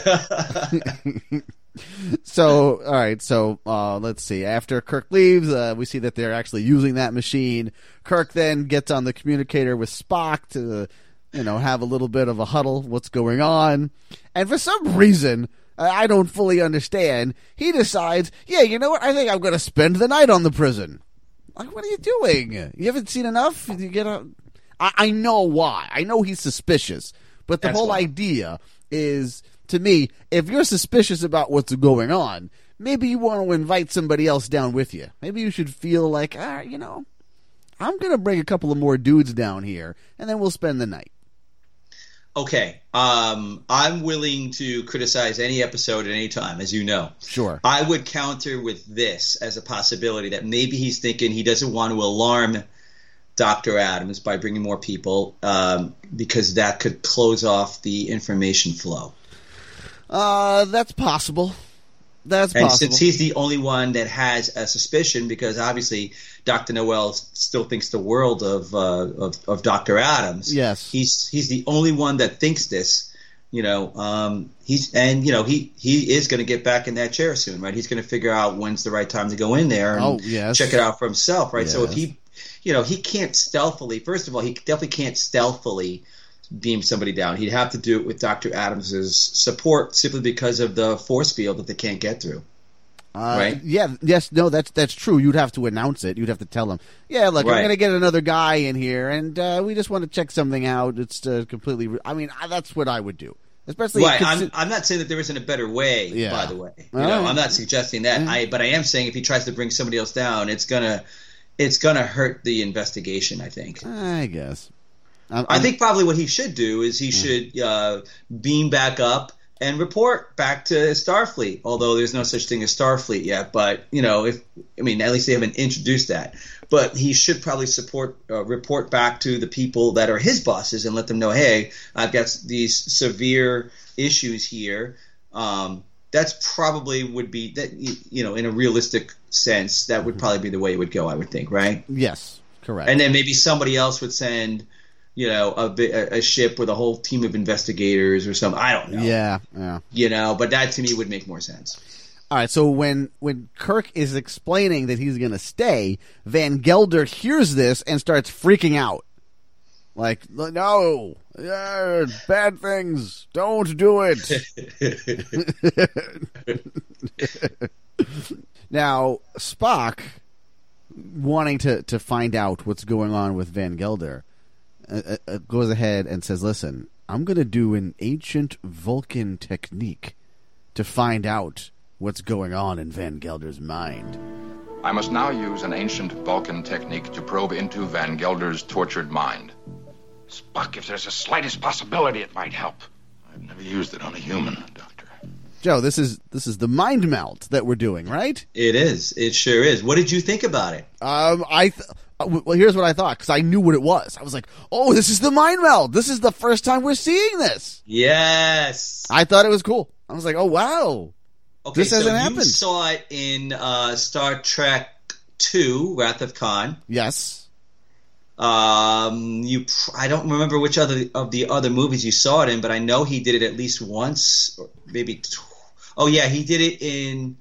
S1: So, all right. So, uh, let's see. After Kirk leaves, uh, we see that they're actually using that machine. Kirk then gets on the communicator with Spock to, you know, have a little bit of a huddle. What's going on? And for some reason, I don't fully understand. He decides, yeah, you know what? I think I'm going to spend the night on the prison. Like, what are you doing? You haven't seen enough? You get a. I, I know why. I know he's suspicious, but the
S3: That's
S1: whole
S3: why.
S1: idea is to me, if you're suspicious about what's going on, maybe you want to invite somebody else down with you. Maybe you should feel like, ah, you know, I'm gonna bring a couple of more dudes down here, and then we'll spend the night.
S3: Okay, um, I'm willing to criticize any episode at any time, as you know.
S1: Sure.
S3: I would counter with this as a possibility that maybe he's thinking he doesn't want to alarm Dr. Adams by bringing more people um, because that could close off the information flow.
S1: Uh, that's possible. That's
S3: And
S1: possible.
S3: since he's the only one that has a suspicion, because obviously Dr. Noel still thinks the world of, uh, of of Dr. Adams.
S1: Yes.
S3: he's he's the only one that thinks this. You know, um, he's and you know he he is going to get back in that chair soon, right? He's going to figure out when's the right time to go in there and
S1: Oh, yes.
S3: check it out for himself, right? So if he, you know, he can't stealthily. First of all, he definitely can't stealthily beam somebody down. He'd have to do it with Dr. Adams's support simply because of the force field that they can't get through.
S1: Uh,
S3: right?
S1: Yeah. Yes. No. That's that's true. You'd have to announce it. You'd have to tell them. Yeah. Look, I'm going to get another guy in here, and uh, we just want to check something out. It's uh, completely. Re- I mean, I, that's what I would do. Especially.
S3: Right.
S1: consi-
S3: I'm, I'm not saying that there isn't a better way,
S1: Yeah.
S3: by the way. You know,
S1: right.
S3: I'm not suggesting that. I but I am saying if he tries to bring somebody else down, it's gonna it's gonna hurt the investigation, I think.
S1: I guess. I'm,
S3: I think probably what he should do is he should uh, beam back up and report back to Starfleet. Although there's no such thing as Starfleet yet, but you know, if I mean, at least they haven't introduced that. But he should probably support uh, report back to the people that are his bosses and let them know, hey, I've got these severe issues here. Um, that's probably would be that you know in a realistic sense that would probably be the way it would go. I would think, right?
S1: Yes. Correct.
S3: and then maybe somebody else would send you know a, a ship with a whole team of investigators or something i don't know
S1: yeah. Yeah.
S3: you know but that to me would make more sense
S1: All right. So when when Kirk is explaining that he's going to stay, Van Gelder hears this and starts freaking out. Like, no, yeah, bad things. Don't do it. now, Spock, wanting to, to find out what's going on with Van Gelder, uh, uh, uh, goes ahead and says, Listen, I'm going to do an ancient Vulcan technique to find out what's going on in Van Gelder's mind.
S5: I must now use an ancient Vulcan technique to probe into Van Gelder's tortured mind.
S7: Spock, if there's the slightest possibility it might help.
S5: I've never used it on a human, Doctor.
S1: Joe, this is this is the mind meld that we're doing, right?
S3: it is it sure is what did you think about it
S1: Um, I th- w- well, here's what I thought because I knew what it was. I was like, "Oh, this is the mind meld. This is the first time we're seeing this."
S3: yes
S1: I thought it was cool. I was like, "Oh wow,
S3: okay
S1: this
S3: so
S1: hasn't
S3: you
S1: happened.
S3: saw it in uh, star trek 2 wrath of khan
S1: yes."
S3: um, you pr- i don't remember which other of the other movies you saw it in but i know he did it at least once or maybe tw- oh yeah he did it in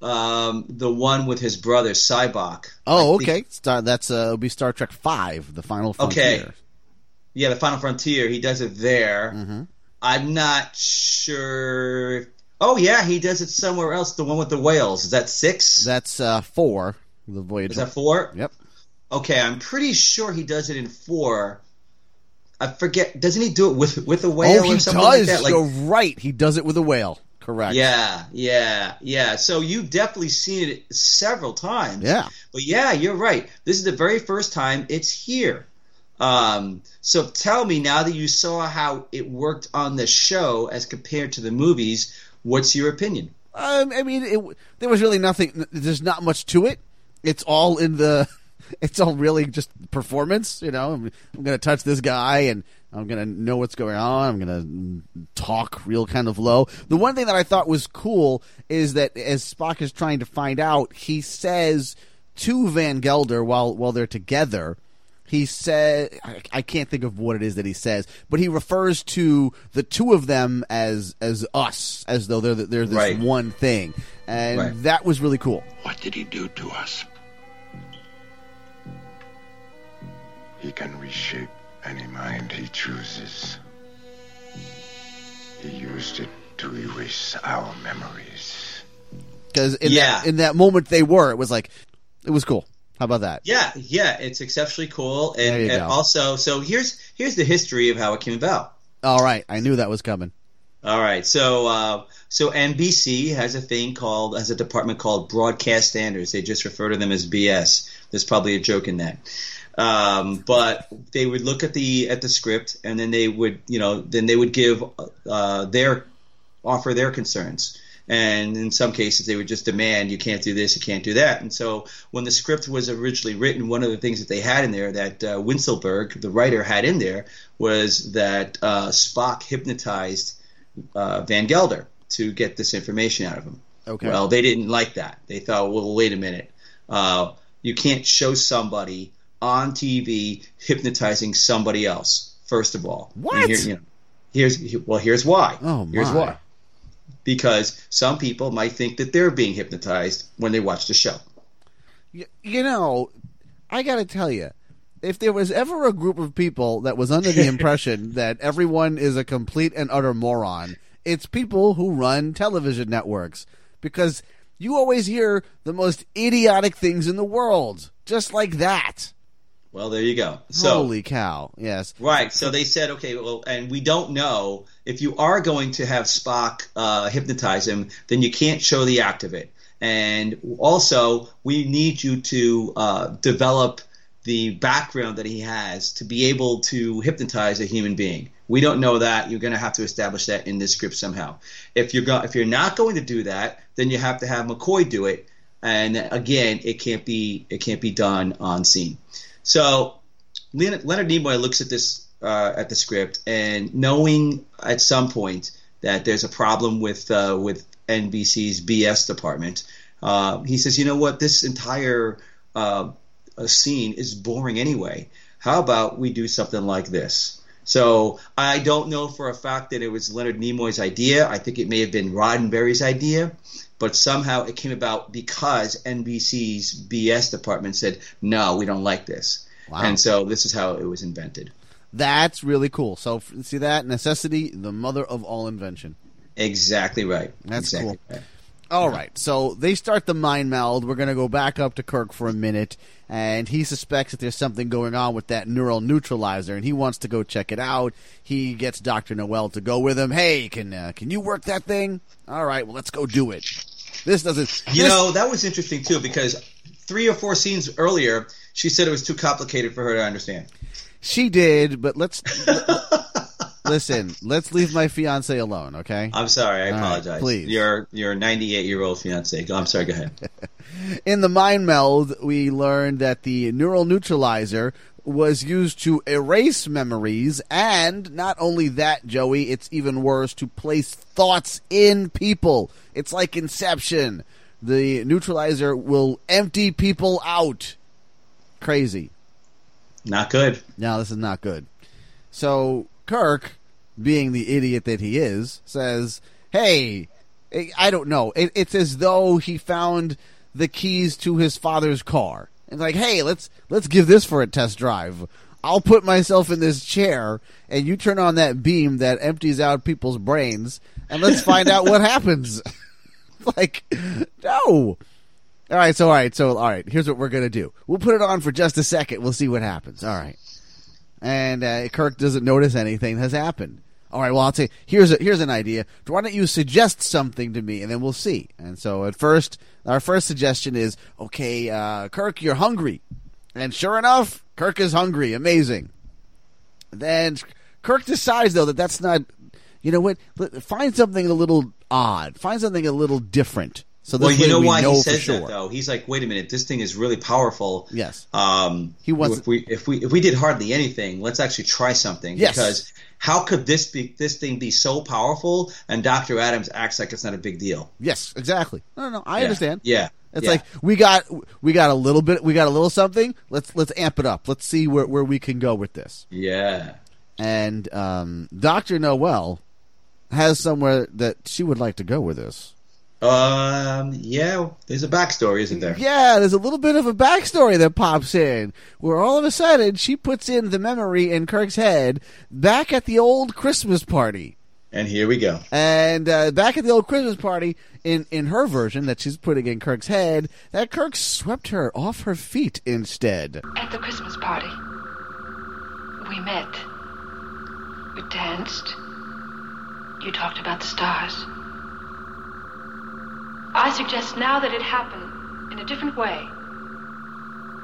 S3: um, the one with his brother Sybok.
S1: Oh, okay. Star, that's uh, it'll be Star Trek Five, the Final
S3: Okay. Yeah, the Final Frontier. He does it there.
S1: Mm-hmm.
S3: I'm not sure. Oh yeah, he does it somewhere else. The one with the whales. Is that six?
S1: That's uh, four. The Voyager.
S3: Is that four?
S1: Yep.
S3: Okay, I'm pretty sure he does it in four. I forget. Doesn't he do it with with a whale
S1: oh, he
S3: or
S1: does.
S3: like that? Like,
S1: You're right. He does it with a whale. Correct.
S3: yeah, yeah, yeah. So you've definitely seen it several times.
S1: Yeah.
S3: But yeah, you're right. This is the very first time it's here. Um, so tell me now that you saw how it worked on the show as compared to the movies, what's your opinion?
S1: Um, I mean, it, there was really nothing. There's not much to it. It's all in the. It's all really just performance. You know, I'm, I'm going to touch this guy, and I'm going to know what's going on. I'm going to talk real kind of low. The one thing that I thought was cool is that as Spock is trying to find out, he says to Van Gelder while while they're together. He said, I, I can't think of what it is that he says, but he refers to the two of them as as us, as though they're they're this
S3: Right.
S1: one thing, and
S3: Right.
S1: that was really cool.
S5: What did he do to us?
S10: He can reshape any mind he chooses. He used it to erase our memories.
S1: Because in
S3: Yeah.
S1: that in that moment they were, it was like it was cool. How about that?
S3: Yeah, yeah, it's exceptionally cool,
S1: There
S3: and,
S1: you
S3: and
S1: go.
S3: also, so here's here's the history of how it came about.
S1: All right, I knew that was coming.
S3: All right, so uh, so NBC has a thing called has a department called Broadcast Standards. They just refer to them as BS. There's probably a joke in that. Um, but they would look at the at the script, and then they would you know then they would give uh, their offer their concerns. And in some cases, they would just demand you can't do this, you can't do that. And so, when the script was originally written, one of the things that they had in there that uh, Wincelberg, the writer, had in there was that uh, Spock hypnotized uh, Van Gelder to get this information out of him.
S1: Okay.
S3: Well, they didn't like that. They thought, well, wait a minute. Uh, you can't show somebody on TV hypnotizing somebody else. First of all,
S1: What?
S3: Here- you know, here's well, here's why.
S1: Oh, my.
S3: Here's why. Because some people might think that they're being hypnotized when they watch the show.
S1: Y- you know, I got to tell you, if there was ever a group of people that was under the impression that everyone is a complete and utter moron, it's people who run television networks because you always hear the most idiotic things in the world, just like that.
S3: Well, there you go. So
S1: Holy cow! Yes,
S3: Right. So they said, okay, well, and we don't know if you are going to have Spock uh, hypnotize him, then you can't show the act of it. And also, we need you to uh, develop the background that he has to be able to hypnotize a human being. We don't know that. You're going to have to establish that in this script somehow. If you're go- if you're not going to do that, then you have to have McCoy do it. And again, it can't be it can't be done on scene. So Leonard, Leonard Nimoy looks at this uh, at the script, and knowing at some point that there's a problem with uh, with NBC's BS department, uh, he says, "You know what? This entire uh, scene is boring anyway. How about we do something like this?" So I don't know for a fact that it was Leonard Nimoy's idea. I think it may have been Roddenberry's idea, but somehow it came about because NBC's BS department said, "No, we don't like this."
S1: Wow.
S3: And so this is how it was invented.
S1: that's really cool. So see that necessity, the mother of all invention.
S3: Exactly right.
S1: That's
S3: exactly
S1: cool.
S3: Right.
S1: All right, so they start the mind meld. We're going to go back up to Kirk for a minute, and he suspects that there's something going on with that neural neutralizer, and he wants to go check it out. He gets Doctor Noel to go with him. Hey, can uh, can you work that thing? All right, well let's go do it. This doesn't.
S3: You know that was interesting too because three or four scenes earlier, she said it was too complicated for her to understand.
S1: she did, but let's listen. Let's leave my fiance alone, okay?
S3: I'm sorry. I
S1: All right,
S3: apologize.
S1: please.
S3: Your your 98 year old fiance. I'm sorry. Go ahead.
S1: In the mind meld, we learned that the neural neutralizer was used to erase memories, and not only that, Joey, it's even worse to place thoughts in people. It's like Inception. The neutralizer will empty people out. Crazy.
S3: Not good.
S1: No, this is not good. So Kirk, being the idiot that he is, says, "Hey, I- don't know. It, it's as though he found the keys to his father's car, and like, hey, let's let's give this for a test drive. I'll put myself in this chair, and you turn on that beam that empties out people's brains, and let's find out what happens." like, no. All right, so all right, so all right. Here's what we're gonna do. We'll put it on for just a second. We'll see what happens. All right. And uh, Kirk doesn't notice anything has happened. All right, well, I'll say here's a, here's an idea. Why don't you suggest something to me, and then we'll see. And so at first, our first suggestion is, okay, uh, Kirk, you're hungry, and sure enough, Kirk is hungry. Amazing. Then Kirk decides though that that's not. You know what? Find something a little odd. Find something a little different. So
S3: well, you know
S1: we
S3: why
S1: know
S3: he says
S1: sure.
S3: that though. He's like, wait a minute, this thing is really powerful.
S1: Yes.
S3: Um,
S1: He wants-
S3: if we if we if we did hardly anything, let's actually try something.
S1: Yes.
S3: Because how could this be this thing be so powerful and Dr. Adams acts like it's not a big deal?
S1: Yes, exactly. No, no, no I
S3: Yeah.
S1: understand.
S3: Yeah.
S1: It's
S3: Yeah.
S1: like we got we got a little bit we got a little something. Let's let's amp it up. Let's see where where we can go with this.
S3: Yeah.
S1: And um, Doctor Noel has somewhere that she would like to go with this.
S3: Um. Yeah. There's a backstory, isn't there?
S1: Yeah, there's a little bit of a backstory that pops in where all of a sudden she puts in the memory in Kirk's head back at the old Christmas party.
S3: And here we go.
S1: And uh, back at the old Christmas party, in, in her version that she's putting in Kirk's head, that Kirk swept her off her feet instead.
S8: At the Christmas party, we met. We danced. You talked about the stars. I suggest now that it happened in a different way.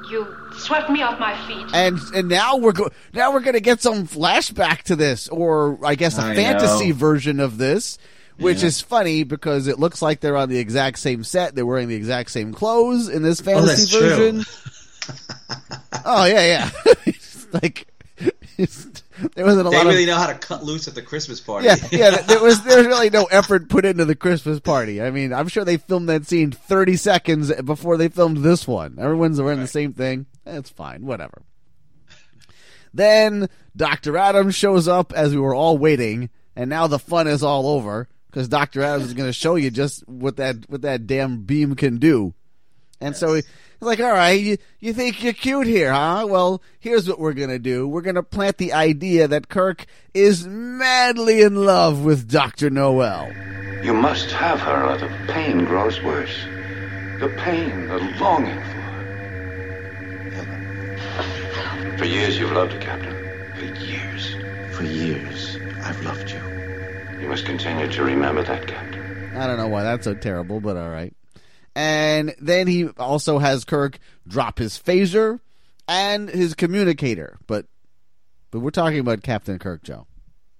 S8: You swept me off my feet.
S1: And and now we're go- now we're going to get some flashback to this, or I guess a
S3: I
S1: fantasy
S3: know.
S1: version of this, which
S3: Yeah.
S1: is funny because it looks like they're on the exact same set. They're wearing the exact same clothes in this oh, fantasy
S3: that's true.
S1: version. oh yeah, yeah. It's like it's, there wasn't a
S3: They
S1: lot
S3: really
S1: of
S3: know how to cut loose at the Christmas party.
S1: yeah, yeah. There was there was really no effort put into the Christmas party. I mean, I'm sure they filmed that scene 30 seconds before they filmed this one. Everyone's wearing the same thing. It's fine, whatever. Then Dr. Adams shows up as we were all waiting, and now the fun is all over because Dr. Adams is going to show you just what that what that damn beam can do. And so he- he's like, all right, you, you think you're cute here, huh? Well, here's what we're going to do. We're going to plant the idea that Kirk is madly in love with Dr. Noel.
S4: You must have her, or the pain grows worse. The pain, the longing for her. For years you've loved her, Captain. For years. For years, I've loved you. You must continue to remember that, Captain.
S1: I don't know why that's so terrible, but all right. And then he also has Kirk drop his phaser and his communicator, but but we're talking about Captain Kirk, Joe.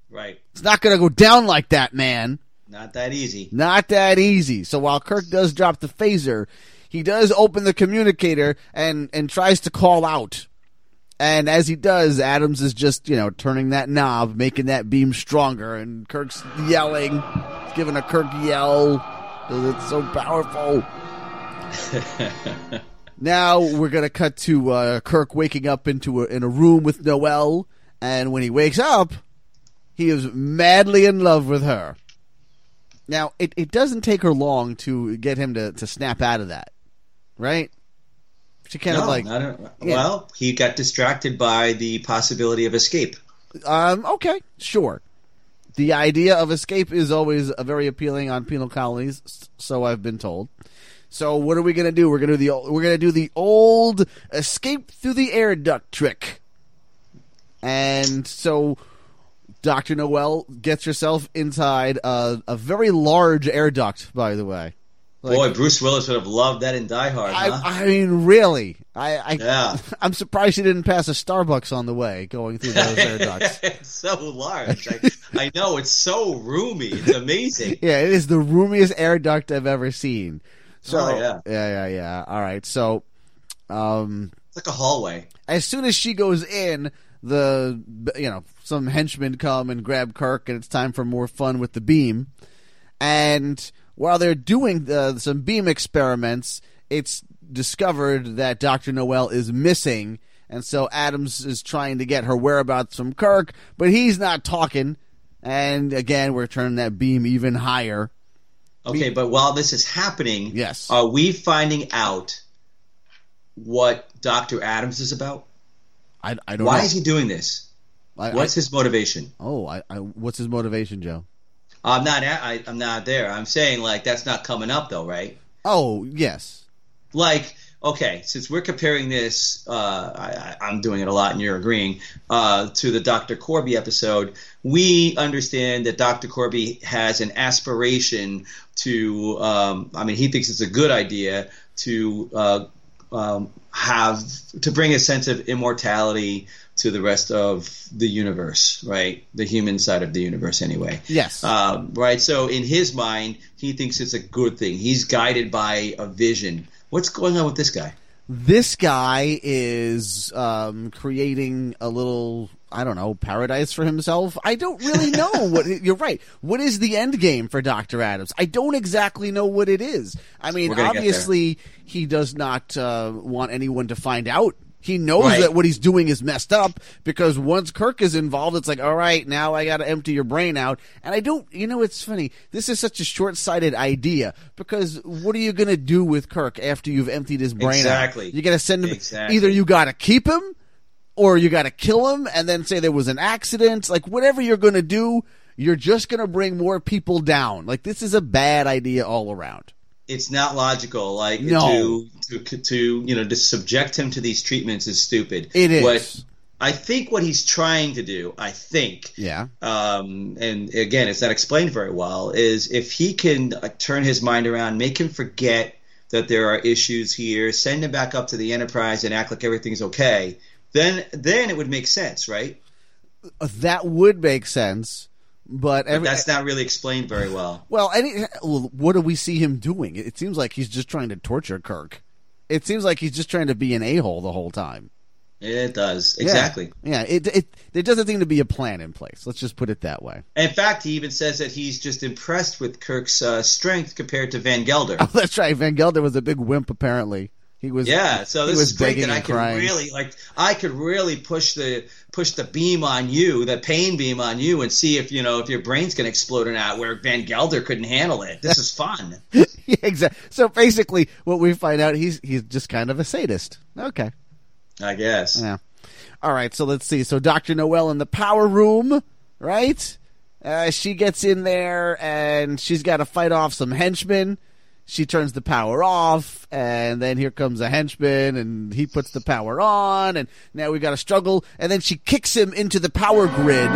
S3: Right.
S1: It's not going to go down like that, man.
S3: Not that easy.
S1: Not that easy. So while Kirk does drop the phaser, he does open the communicator and and tries to call out. And as he does, Adams is just, you know, turning that knob, making that beam stronger, and Kirk's yelling, giving a Kirk yell. 'cause It's so powerful. now we're gonna cut to uh, Kirk waking up into a, in a room with Noel, and when he wakes up, he is madly in love with her. Now it, it doesn't take her long to get him to, to snap out of that, right? She kind
S3: no,
S1: of like Yeah.
S3: well, he got distracted by the possibility of escape.
S1: Um, okay, sure. The idea of escape is always a very appealing on penal colonies, so I've been told. So what are we gonna do? We're gonna do the ol- we're gonna do the old escape through the air duct trick, and so Doctor Noel gets herself inside a, a very large air duct. By the way, Like-
S3: Boy, Bruce Willis would have loved that in Die Hard, huh?
S1: I, I mean, really, I, I
S3: Yeah.
S1: I'm surprised she didn't pass a Starbucks on the way going through those air ducts.
S3: it's so large. I, I know it's so roomy. It's amazing.
S1: Yeah, it is the roomiest air duct I've ever seen. So
S3: Oh, yeah.
S1: yeah, yeah, yeah. All right. So um
S3: It's like a hallway.
S1: as soon as she goes in, the you know, some henchmen come and grab Kirk and it's time for more fun with the beam. And while they're doing uh, some beam experiments, it's discovered that Dr. Noel is missing. And so Adams is trying to get her whereabouts from Kirk, but he's not talking. And again, we're turning that beam even higher.
S3: Okay, but while this is happening,
S1: Yes.
S3: are we finding out what Doctor Adams is about?
S1: I, I don't
S3: Why
S1: know.
S3: is he doing this?
S1: I-
S3: What's
S1: I-
S3: his motivation?
S1: Oh, I, I, what's his motivation, Joe?
S3: I'm not. I, I'm not there. I'm saying like that's not coming up though, right?
S1: Oh, yes.
S3: Like, okay, since we're comparing this, uh, I, I'm doing it a lot, and you're agreeing uh, to the Dr. Korby episode. We understand that Dr. Korby has an aspiration to. Um, I mean, he thinks it's a good idea to uh, um, have to bring a sense of immortality to the rest of the universe, right? The human side of the universe, anyway.
S1: Yes.
S3: Um, right. So in his mind, he thinks it's a good thing. He's guided by a vision. What's going on with this guy?
S1: this guy is um, creating a little I don't know paradise for himself. I don't really know what you're right. What is the end game for Doctor Adams? I don't exactly know what it is. I mean,
S3: We're gonna get
S1: obviously he does not uh, want anyone to find out. He knows
S3: Right.
S1: that what he's doing is messed up because once Kirk is involved, it's like, all right, now I got to empty your brain out. And I don't, you know, it's funny. This is such a short sighted idea because what are you going to do with Kirk after you've emptied his brain
S3: Exactly.
S1: out? You got to send him.
S3: Exactly.
S1: Either you got to keep him or you got to kill him and then say there was an accident. Like whatever you're going to do, you're just going to bring more people down. Like this is a bad idea all around.
S3: It's not logical. Like
S1: No.
S3: to, to to you know to subject him to these treatments is stupid.
S1: It is.
S3: What I think what he's trying to do, I think,
S1: Yeah.
S3: um, and again, it's not explained very well, is if he can uh, turn his mind around, make him forget that there are issues here, send him back up to the Enterprise and act like everything's okay, then then it would make sense, right?
S1: That would make sense, but,
S3: But that's not really explained very well.
S1: well, any what do we see him doing? It seems like he's just trying to torture Kirk. It seems like he's just trying to be an a hole the whole time.
S3: It does
S1: Yeah.
S3: exactly.
S1: Yeah, it, it there doesn't seem to be a plan in place. Let's just put it that way.
S3: In fact, he even says that he's just impressed with Kirk's uh, strength compared to Van Gelder.
S1: Oh, that's right. Van Gelder was a big wimp. Apparently, he was.
S3: Yeah, so this is great that I could really like I could really push the push the beam on you, the pain beam on you, and see if you know if your brain's gonna explode or not. Where Van Gelder couldn't handle it. This is fun.
S1: yeah, exactly. So basically, what we find out he's he's just kind of a sadist. Okay.
S3: I guess.
S1: Yeah. All right. So let's see. So Doctor Noel in the power room, right? Uh, she gets in there and she's got to fight off some henchmen. She turns the power off, and then here comes a henchman, and he puts the power on, and now we got a struggle. And then she kicks him into the power grid.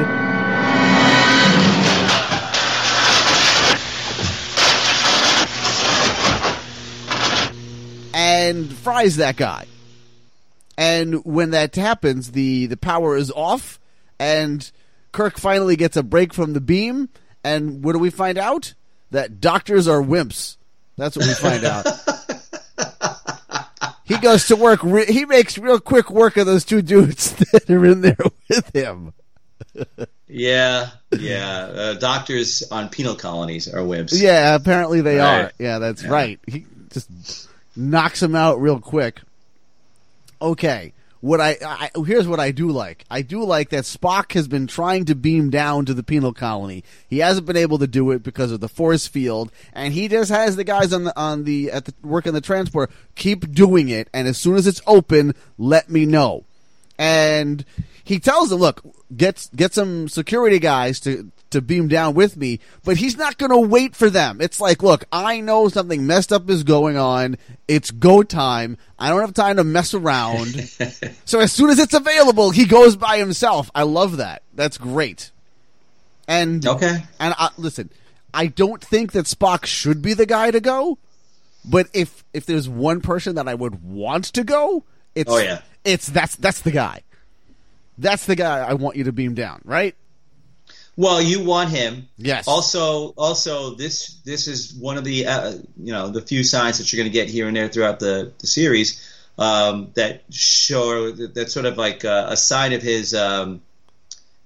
S1: and fries that guy. And when that happens, the, the power is off, and Kirk finally gets a break from the beam. And what do we find out? That doctors are wimps. That's what we find out. he goes to work. Re- he makes real quick work of those two dudes that are in there with him.
S3: Yeah, yeah. Uh, doctors on penal colonies are wimps.
S1: Yeah, apparently they
S3: Right.
S1: are. Yeah, that's right. He just knocks him out real quick. Okay. What I, I here's what I do like. I do like that Spock has been trying to beam down to the penal colony. He hasn't been able to do it because of the force field, and he just has the guys on the on the at the working the transport keep doing it. And as soon as it's open, let me know and he tells them, "Look, get get some security guys to to beam down with me." But he's not going to wait for them. It's like, "Look, I know something messed up is going on. It's go time. I don't have time to mess around." so as soon as it's available, he goes by himself. I love that. That's great. And
S3: Okay.
S1: and I, listen, I don't think that Spock should be the guy to go. But if if there's one person that I would want to go, it's
S3: Oh, yeah.
S1: It's that's that's the guy. That's the guy I want you to beam down, right?
S3: Well, you want him.
S1: Yes.
S3: Also, also this this is one of the uh, you know the few signs that you're going to get here and there throughout the, the series um, that show that that's sort of like a, a sign of his um,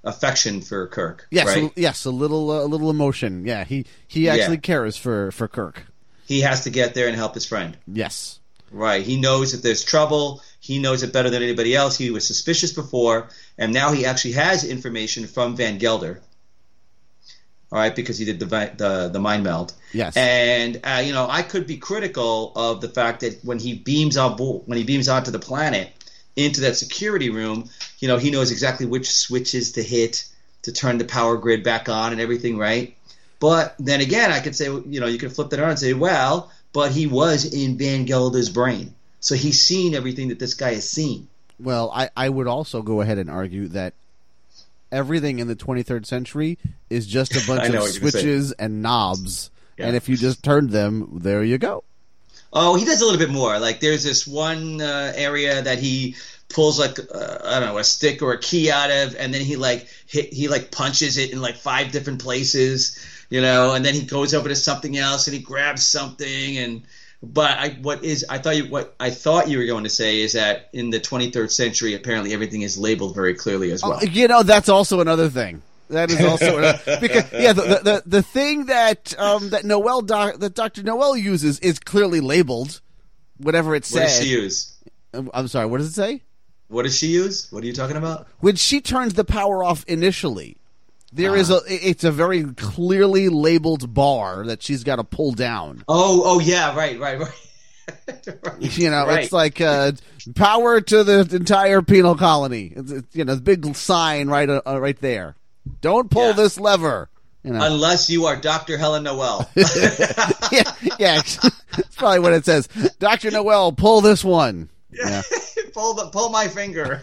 S3: affection for Kirk.
S1: Yes,
S3: right.
S1: a, yes, a little uh, a little emotion. Yeah, he he
S3: Yeah.
S1: actually cares for for Kirk.
S3: He has to get there and help his friend.
S1: Yes.
S3: Right. He knows that there's trouble. He knows it better than anybody else. He was suspicious before, and now he actually has information from Van Gelder. All right, because he did the the, the mind meld.
S1: Yes.
S3: And uh, you know, I could be critical of the fact that when he beams on board, when he beams onto the planet into that security room, you know, he knows exactly which switches to hit to turn the power grid back on and everything, right? But then again, I could say, you know, you could flip that around and say, well, but he was in Van Gelder's brain, so he's seen everything that this guy has seen.
S1: Well, I I would also go ahead and argue that everything in the 23rd century is just a bunch of
S3: what you're gonna say.
S1: switches and knobs,
S3: Yeah.
S1: and if you just turn them, there you go.
S3: Oh, he does a little bit more. Like there's this one uh, area that he pulls like uh, I don't know a stick or a key out of, and then he like hit, he like punches it in like five different places, you know, and then he goes over to something else and he grabs something and. But I, what is I thought you what I thought you were going to say is that in the 23rd century apparently everything is labeled very clearly as well.
S1: Oh, you know, that's also another thing. That is also another, because yeah, the, the the the thing that um that Noel doc, that Doctor Noel uses is clearly labeled, whatever it says.
S3: what does she use?
S1: I'm sorry. What does it say?
S3: What does she use? What are you talking about?
S1: When she turns the power off initially, there is a it's a very clearly labeled bar that she's got to pull down.
S3: Oh, oh yeah, right, right, right. Right,
S1: You know,
S3: right.
S1: it's like uh, power to the entire penal colony. It's, it's, you know, the big sign right uh, uh, right there. Don't pull
S3: Yeah.
S1: this lever. You know.
S3: Unless you are Dr. Helen Noel.
S1: yeah, yeah. It's probably what it says. Doctor Noel, pull this one. Yeah.
S3: pull the pull my finger.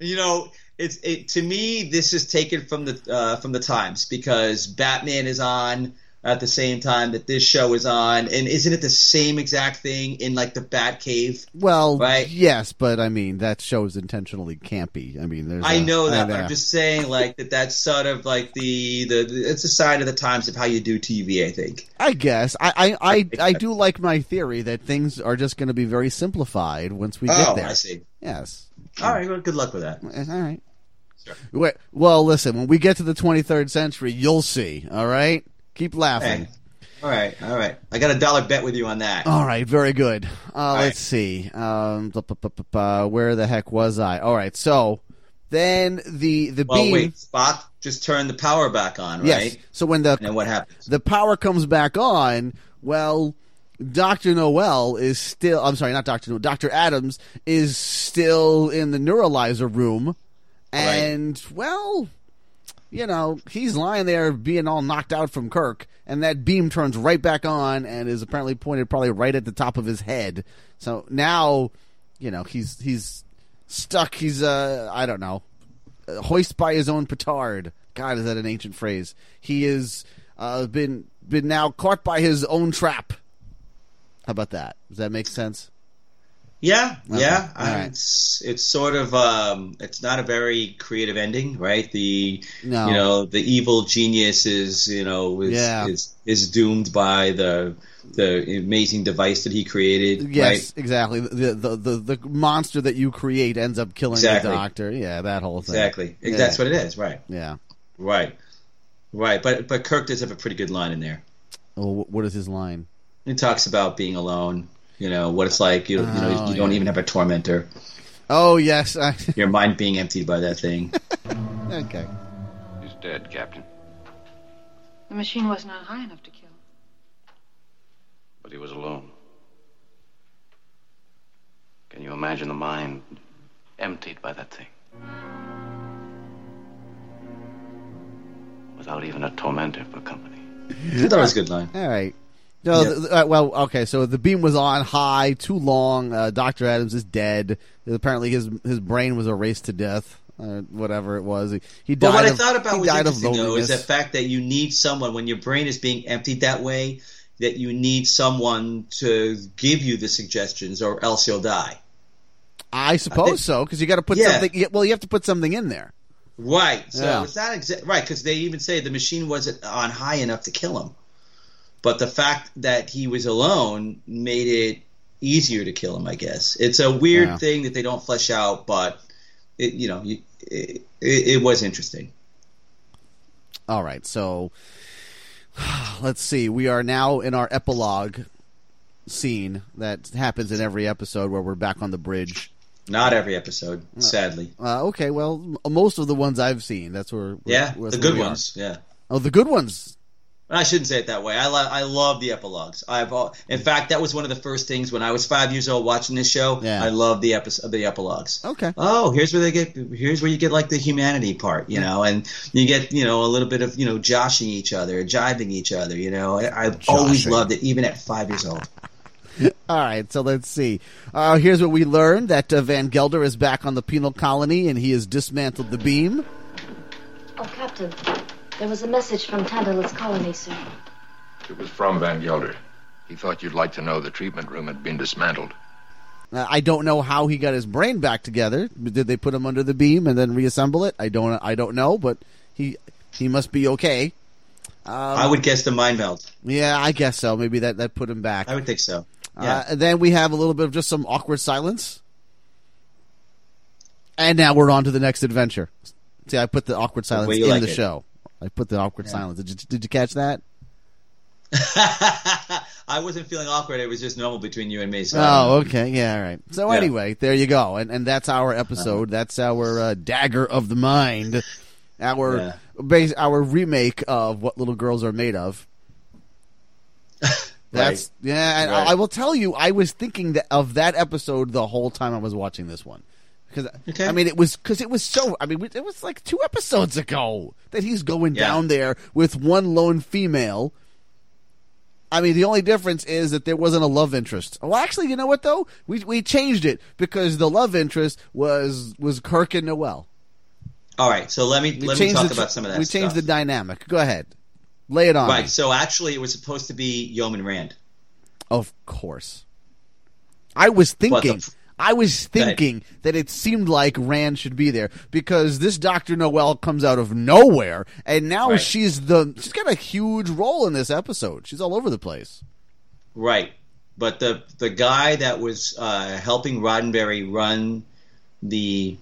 S3: you know, it's it to me. This is taken from the uh, from the times because Batman is on at the same time that this show is on, and isn't it the same exact thing in like the Batcave?
S1: Well,
S3: Right.
S1: yes, but I mean that show is intentionally campy. I mean, there's.
S3: I
S1: a-
S3: know that,
S1: I
S3: but I'm just saying like that. That's sort of like the the it's a sign of the times of how you do TV. I think.
S1: I guess I I, I, I do like my theory that things are just going to be very simplified once we get there.
S3: oh,
S1: there.
S3: I see.
S1: Yes.
S3: All right. Well, good luck with that.
S1: All right. Wait, well, listen. When we get to the 23rd century, you'll see. All right. Keep laughing.
S3: Hey. All right. All right. I got a dollar bet with you on that.
S1: All right, very good. Uh, let's see. Um, bu- bu- bu- where the heck was I? All right, so then the the
S3: Well,
S1: beam.
S3: wait. Spock just turned the power back on, right?
S1: Yes. So when the
S3: And what happens?
S1: the power comes back on, well, Doctor Noel is still. I'm sorry, not Doctor Noel. Doctor Adams is still in the neuralizer room, and well, you know, he's lying there being all knocked out from Kirk, and that beam turns right back on and is apparently pointed probably right at the top of his head. So now, you know, he's he's stuck. He's uh, I don't know, uh, hoist by his own petard. God, is that an ancient phrase? He is uh, been been now caught by his own trap. How about that? Does that make sense?
S3: Yeah,
S1: Okay.
S3: yeah. I-
S1: right.
S3: It's it's sort of um, it's not a very creative ending, right? The
S1: No.
S3: you know the evil genius is you know is
S1: Yeah.
S3: is, is doomed by the the amazing device that he created,
S1: Yes,
S3: right?
S1: exactly. The, the the the monster that you create ends up killing
S3: Exactly.
S1: the doctor. Yeah, that whole thing.
S3: Exactly.
S1: Yeah.
S3: That's what it is, right?
S1: Yeah.
S3: Right. Right. But but Kirk does have a pretty good line in there.
S1: Oh, what is his line?
S3: He talks about being alone. You know what it's like. You, you know
S1: Oh,
S3: you don't even have a tormentor.
S1: Oh yes. I,
S3: Your mind being emptied by that thing.
S1: okay.
S7: He's dead, Captain.
S8: The machine was not high enough to kill.
S7: But he was alone. Can you imagine the mind emptied by that thing? Without even a tormentor for company.
S3: I thought it was a good line.
S1: All right. No,
S3: Yeah.
S1: th- th- uh, well, okay. So the beam was on high, too long. Uh, Doctor Adams is dead. Apparently, his his brain was erased to death. Uh, whatever it was, he, he died.
S3: But what I
S1: of-
S3: thought about
S1: he
S3: was
S1: died of
S3: interesting though is the fact that you need someone when your brain is being emptied that way. That you need someone to give you the suggestions, or else you'll die.
S1: I suppose
S3: think-
S1: so because you got to put
S3: Yeah.
S1: something. Well, you have to put something in there.
S3: Right. So
S1: Yeah.
S3: it's not exa- right because they even say the machine wasn't on high enough to kill him, but the fact that he was alone made it easier to kill him. I guess it's a weird
S1: Yeah.
S3: thing that they don't flesh out, but it you know it, it, it was interesting.
S1: All right, so let's see. We are now in our epilogue scene that happens in every episode where we're back on the bridge.
S3: Not every episode, sadly.
S1: Uh, okay, well, most of the ones I've seen, that's where.
S3: Yeah, the good ones. Yeah.
S1: Oh, the good ones.
S3: I shouldn't say it that way. I lo- I love the epilogues. I've al- in fact that was one of the first things when I was five years old watching this show.
S1: Yeah.
S3: I love the episode the epilogues.
S1: Okay.
S3: Oh, here's where they get. Here's where you get like the humanity part, you know, and you get you know a little bit of you know joshing each other, jibing each other. You know, I, I've always loved it, even at five years old.
S1: All right, so let's see. Uh, here's what we learned that uh, Van Gelder is back on the penal colony and he has dismantled the beam.
S11: Oh, Captain, there was a message from Tantalus Colony, sir.
S5: It was from Van Gelder. He thought you'd like to know the treatment room had been dismantled.
S1: Uh, I don't know how he got his brain back together. Did they put him under the beam and then reassemble it? I don't. I don't know, but he he must be okay. Um,
S3: I would guess the mind meld.
S1: Yeah, I guess so. Maybe that that put him back.
S3: I would think so.
S1: Uh,
S3: Yeah.
S1: and then we have a little bit of just some awkward silence. And now we're on to the next adventure. See, I put the awkward silence
S3: way you
S1: in
S3: like
S1: the
S3: it.
S1: show. I put the awkward silence. Did you, did you catch that?
S3: I wasn't feeling awkward. It was just normal between you and me. So
S1: Oh, okay. Yeah, all right. So
S3: Yeah.
S1: anyway, there you go. And and that's our episode. That's our uh, dagger of the mind. Our
S3: Yeah.
S1: base our remake of what little girls are made of. That's yeah, and
S3: Right.
S1: I, I will tell you, I was thinking that, of that episode the whole time I was watching this one Because
S3: Okay.
S1: I mean, it was because it was so. I mean, it was like two episodes ago that he's going
S3: Yeah.
S1: down there with one lone female. I mean, the only difference is that there wasn't a love interest. Well, actually, you know what though? We we changed it because the love interest was was Kirk and Noel.
S3: All right, so let me
S1: We
S3: let me talk
S1: the,
S3: about some of that.
S1: We
S3: stuff.
S1: changed the dynamic. Go ahead, lay it on.
S3: Right.
S1: me.
S3: So actually, it was supposed to be Yeoman Rand.
S1: Of course. I was
S3: the-
S1: thinking. I was thinking that it seemed like Rand should be there because this Doctor Noel comes out of nowhere, and now
S3: Right.
S1: she's the she's got a huge role in this episode. She's all over the place.
S3: Right. But the the guy that was uh, helping Roddenberry run the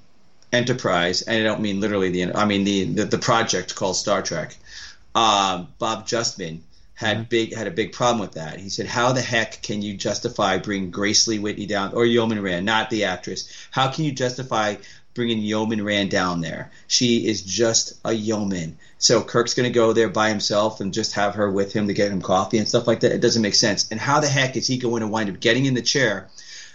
S3: Enterprise, and I don't mean literally the I mean the the, the project called Star Trek. Uh, Bob Justman had big had a big problem with that. He said, "How the heck can you justify bringing Grace Lee Whitney down or Yeoman Rand, not the actress? How can you justify bringing Yeoman Rand down there? She is just a yeoman. So Kirk's going to go there by himself and just have her with him to get him coffee and stuff like that. It doesn't make sense. And how the heck is he going to wind up getting in the chair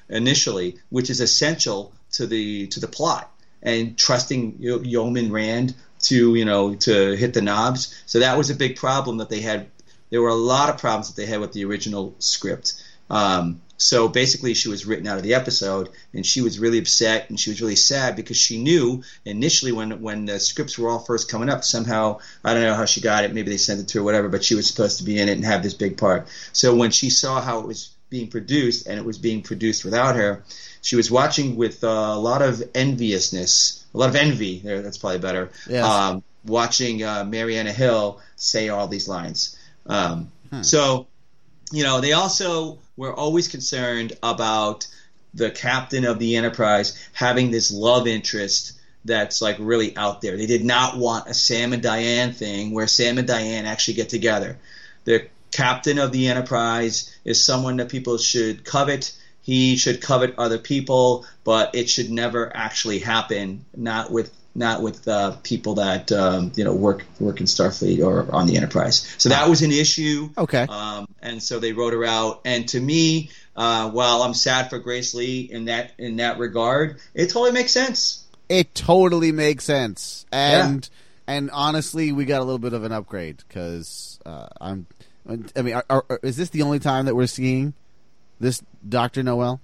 S3: initially, which is essential to the to the plot, and trusting Yeoman Rand to you know to hit the knobs. So that was a big problem that they had. There were a lot of problems that they had with the original script. Um, so basically, she was written out of the episode, and she was really upset and she was really sad because she knew initially when when the scripts were all first coming up, somehow I don't know how she got it. Maybe they sent it to her, whatever. But she was supposed to be in it and have this big part. So when she saw how it was being produced and it was being produced without her, she was watching with uh, a lot of enviousness, a lot of envy. There, that's probably better.
S1: Yes.
S3: Um, watching uh, Marianna Hill say all these lines. Um, So, you know, they also were always concerned about the captain of the Enterprise having this love interest that's like really out there. They did not want a Sam and Diane thing where Sam and Diane actually get together. The captain of the Enterprise is someone that people should covet. He should covet other people, but it should never actually happen. Not with not with uh, people that um, you know work work in Starfleet or on the Enterprise. So that was an issue.
S1: Okay.
S3: Um, and so they wrote her out. And to me, uh, while I'm sad for Grace Lee in that in that regard, it totally makes sense.
S1: It totally makes sense, and and honestly, we got a little bit of an upgrade because uh, I'm. I mean, are, are, is this the only time that we're seeing this Doctor Noel?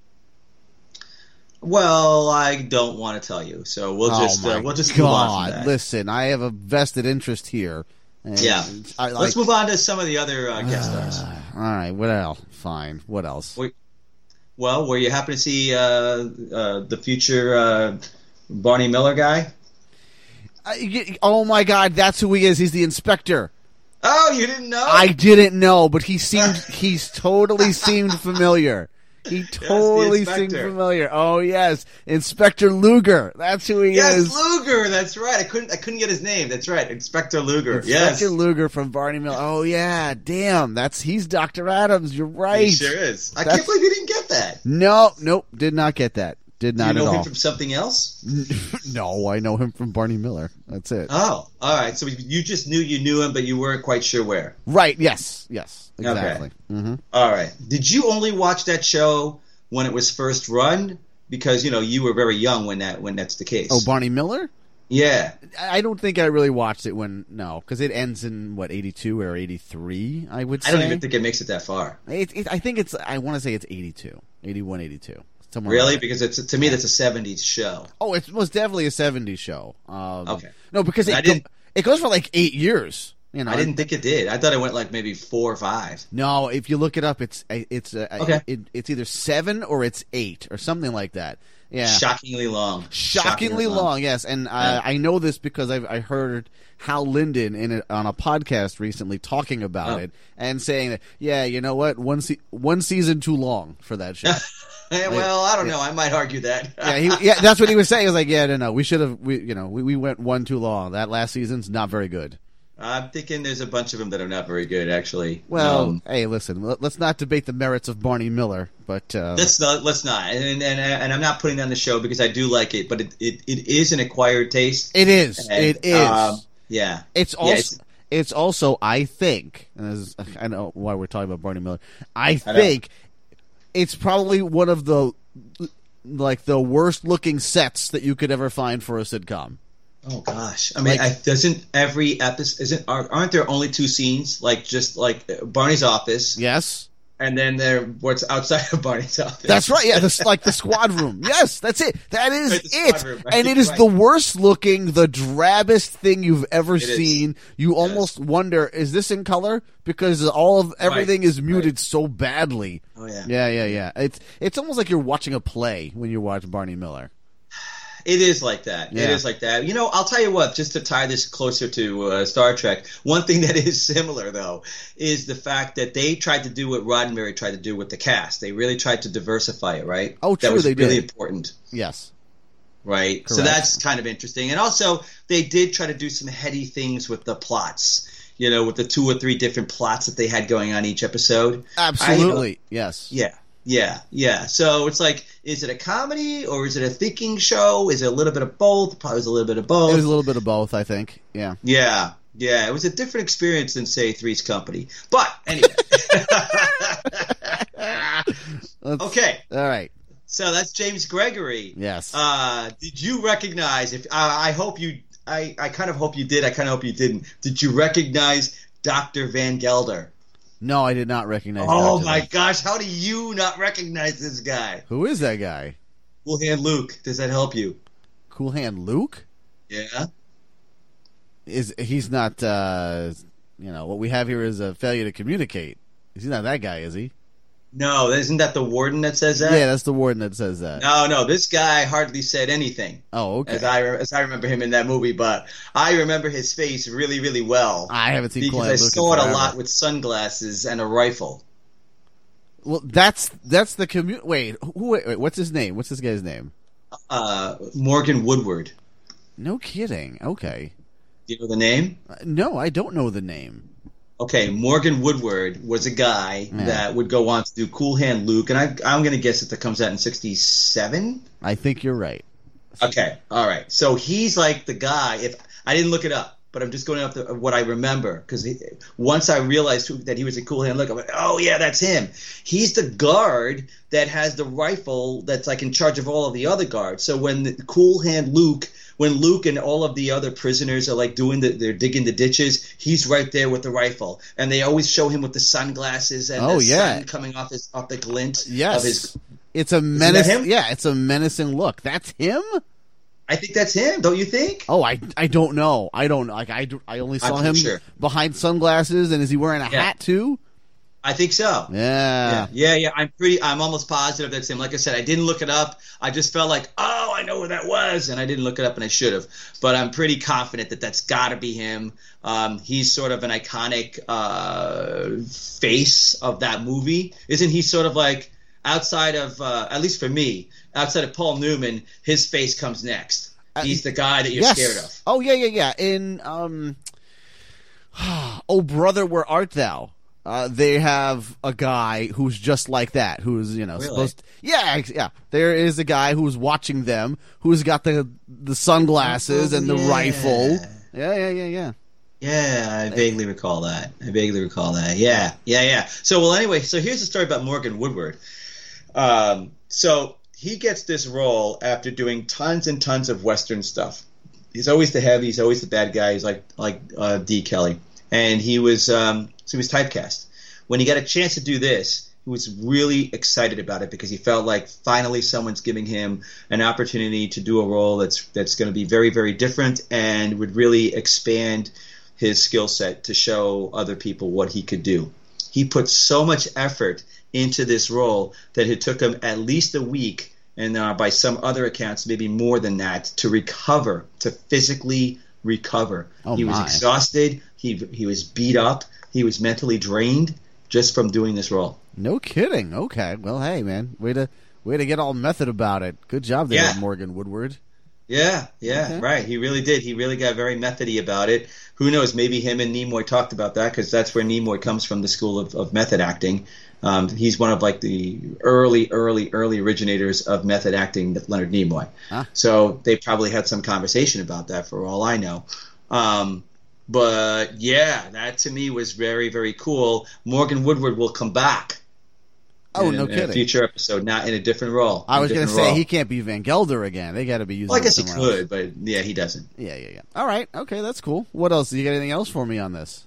S3: Well, I don't want to tell you, so we'll just
S1: oh my
S3: uh, we'll just move on.
S1: Listen, I have a vested interest here.
S3: Yeah.
S1: I,
S3: Let's move on to some of the other uh, guest stars.
S1: All right, what else? Fine. What else?
S3: Wait. Well, were you happen to see uh, uh, the future uh, Barney Miller guy?
S1: I- oh my God, that's who he is. He's the inspector.
S3: Oh, you didn't know?
S1: I didn't know, but he seemed he's totally seemed familiar. He totally seemed familiar. Oh yes, Inspector Luger. That's who he
S3: yes,
S1: is.
S3: Yes, Luger. That's right. I couldn't I couldn't get his name. That's right, Inspector Luger.
S1: Inspector
S3: yes,
S1: Luger from Barney Mill. Oh yeah, damn. That's he's Doctor Adams. You're right.
S3: he sure is. I
S1: That's-
S3: can't believe you didn't get that.
S1: No, nope. Did not get that. Did
S3: Do
S1: not
S3: you know him
S1: all.
S3: from something else?
S1: no, I know him from Barney Miller. That's it.
S3: Oh, all right. So you just knew you knew him, but you weren't quite sure where.
S1: right. Yes. Yes.
S3: Okay.
S1: Exactly. hmm
S3: All right. Did you only watch that show when it was first run? Because you know you were very young when that when that's the case.
S1: Oh, Barney Miller.
S3: yeah.
S1: I I don't think I really watched it when no, because it ends in what eighty two or eighty three. I would say.
S3: I don't even think it makes it that far.
S1: It, it, I think it's. I want to say it's 82, 81, 82. Somewhere
S3: Really?
S1: there.
S3: Because it's to me that's a '70s show.
S1: Oh, it was definitely a 70s show. Um,
S3: Okay.
S1: No, because it go,
S3: didn't-
S1: it goes for like eight years. You know,
S3: I didn't think it did. I thought it went like maybe four or five.
S1: No, if you look it up, it's it's uh,
S3: Okay.
S1: it, it's either seven or it's eight or something like that. Yeah,
S3: Shockingly long.
S1: shockingly long. Yes, and I,
S3: Yeah.
S1: I know this because I've I heard Hal Linden in it on a podcast recently talking about
S3: Oh.
S1: it and saying that yeah, you know what, one se- one season too long for that show.
S3: Eh, well, I don't know. I might argue that.
S1: yeah, he, yeah, that's what he was saying. He was like, yeah, no, no, we should have, we, you know, we, we went one too long. That last season's not very good.
S3: I'm thinking there's a bunch of them that are not very good, actually.
S1: Well,
S3: Um,
S1: hey, listen, let- let's not debate the merits of Barney Miller, but uh,
S3: let's not. Let's not. And, and and I'm not putting on the show because I do like it, but it, it, it is an acquired taste.
S1: it is,
S3: And,
S1: it is.
S3: um, yeah.
S1: It's
S3: Yeah,
S1: also
S3: it's-
S1: it's also I think and this is, I know why we're talking about Barney Miller. I
S3: I know.
S1: It's probably one of the like the worst looking sets that you could ever find for a sitcom.
S3: Oh gosh, I mean,
S1: Like-
S3: I, doesn't every episode isn't aren't there only two scenes like just like Barney's office,
S1: Yes.
S3: And then there what's outside of Barney's office?
S1: That's right. Yeah, this like the squad room. Yes, that's it. That is
S3: Right,
S1: it.
S3: room, right,
S1: and it is
S3: right.
S1: the worst looking, the drabbest thing you've ever
S3: is.
S1: seen. You almost wonder, is this in color? Because all of everything is muted
S3: right.
S1: so badly.
S3: Oh yeah.
S1: Yeah, yeah, yeah. It's it's almost like you're watching a play when you watch Barney Miller.
S3: It is like that. It
S1: Yeah.
S3: is like that. You know, I'll tell you what. Just to tie this closer to uh, Star Trek, one thing that is similar though is the fact that they tried to do what Roddenberry tried to do with the cast. They really tried to diversify it, right?
S1: Oh,
S3: That was
S1: they
S3: really
S1: did.
S3: important.
S1: Yes.
S3: right? So that's kind of interesting. And also, they did try to do some heady things with the plots. You know, with the two or three different plots that they had going on each episode.
S1: Absolutely. yes.
S3: Yeah, yeah, yeah. So it's like, is it a comedy or is it a thinking show? Is it a little bit of both? Probably was a little bit of both.
S1: It was a little bit of both, I think. Yeah.
S3: yeah, yeah. It was a different experience than say Three's Company. But anyway, okay.
S1: All right.
S3: So that's James Gregory.
S1: Yes.
S3: Uh, did you recognize? If I I hope you, I, I kind of hope you did. I kind of hope you didn't. Did you recognize Doctor Van Gelder?
S1: No, I did not recognize.
S3: Oh
S1: Dr.
S3: my gosh! How do you not recognize this guy?
S1: Who is that guy?
S3: Cool Hand Luke. Does that help you?
S1: Cool Hand Luke?
S3: Yeah.
S1: Is he's not? uh You know what we have here is a failure to communicate. He's not that guy, is he?
S3: No, isn't that the warden that says that?
S1: Yeah, that's the warden that says that.
S3: No, no. This guy hardly said anything.
S1: Oh, okay.
S3: As I as I remember him in that movie, but I remember his face really, really well.
S1: I haven't seen
S3: because
S1: Cool
S3: I
S1: Hand Luke in
S3: saw it a lot with sunglasses and a rifle.
S1: Well, that's that's the commu Wait, who? Wait, wait, what's his name? What's this guy's name?
S3: Uh, Morgan Woodward.
S1: No kidding. Okay.
S3: Do you know the name?
S1: Uh, No, I don't know the name.
S3: Okay, Morgan Woodward was a guy
S1: Yeah.
S3: that would go on to do Cool Hand Luke, and I, I'm going to guess that that comes out in '67.
S1: I think you're right.
S3: Okay, all right. So he's like the guy. If I didn't look it up, but I'm just going off the, what I remember because once I realized who, that he was a Cool Hand Luke, I'm like, oh yeah, that's him. He's the guard that has the rifle that's like in charge of all of the other guards. So when the Cool Hand Luke, when Luke and all of the other prisoners are like doing the, they're digging the ditches, he's right there with the rifle, and they always show him with the sunglasses and
S1: Oh,
S3: the
S1: yeah.
S3: sun coming off his off the glint
S1: Yes.
S3: of his.
S1: It's a menace. Yeah, it's a menacing look. That's him.
S3: I think that's him. Don't you think?
S1: Oh, I, I don't know. I don't like. I, I only saw
S3: I'm
S1: him
S3: sure.
S1: behind sunglasses, and is he wearing a
S3: Yeah.
S1: hat too?
S3: I think so.
S1: Yeah.
S3: Yeah, yeah, yeah. I'm pretty. I'm almost positive that's him. Like I said, I didn't look it up. I just felt like, oh, I know where that was, and I didn't look it up, and I should have. But I'm pretty confident that that's got to be him. Um, he's sort of an iconic uh, face of that movie, isn't he? Sort of like outside of, uh, at least for me, outside of Paul Newman, his face comes next. He's the guy that you're
S1: yes.
S3: scared of.
S1: Oh yeah, yeah, yeah. In um, oh brother, where art thou? Uh, they have a guy who's just like that, who's you know
S3: Really?
S1: supposed. yeah, ex- yeah. There is a guy who's watching them, who's got the the sunglasses
S3: Oh,
S1: and the
S3: yeah.
S1: rifle. Yeah, yeah, yeah, yeah.
S3: Yeah, I vaguely recall that. I vaguely recall that. Yeah, yeah, yeah. So, well, anyway, so here's the story about Morgan Woodward. Um, so he gets this role after doing tons and tons of Western stuff. He's always the heavy. He's always the bad guy. He's like like uh, D. Kelley, and he was um, so he was typecast. When he got a chance to do this, he was really excited about it because he felt like finally someone's giving him an opportunity to do a role that's that's going to be very very different and would really expand his skill set to show other people what he could do. He put so much effort into this role that it took him at least a week, and uh, by some other accounts, maybe more than that, to recover, to physically recover.
S1: Oh,
S3: he was
S1: my.
S3: exhausted. He he was beat up. He was mentally drained just from doing this role.
S1: No kidding. Okay. Well, hey, man, way to way to get all method about it. Good job there,
S3: Yeah.
S1: Morgan Woodward.
S3: Yeah, yeah,
S1: Okay.
S3: right. He really did. He really got very methody about it. Who knows? Maybe him and Nimoy talked about that because that's where Nimoy comes from, the school of, of method acting. Um, he's one of like the early, early, early originators of method acting, Leonard Nimoy.
S1: Ah.
S3: So they probably had some conversation about that, for all I know. Um, but yeah, that to me was very, very cool. Morgan Woodward will come back.
S1: Oh,
S3: in,
S1: no
S3: in a
S1: kidding.
S3: future episode, not in a different role.
S1: I was going to say
S3: role.
S1: he can't be Van Gelder again. They got to be using.
S3: Well, I guess he
S1: somewhere else.
S3: could, but yeah, he doesn't.
S1: Yeah, yeah, yeah. All right. Okay, that's cool. What else? Do you got anything else for me on this?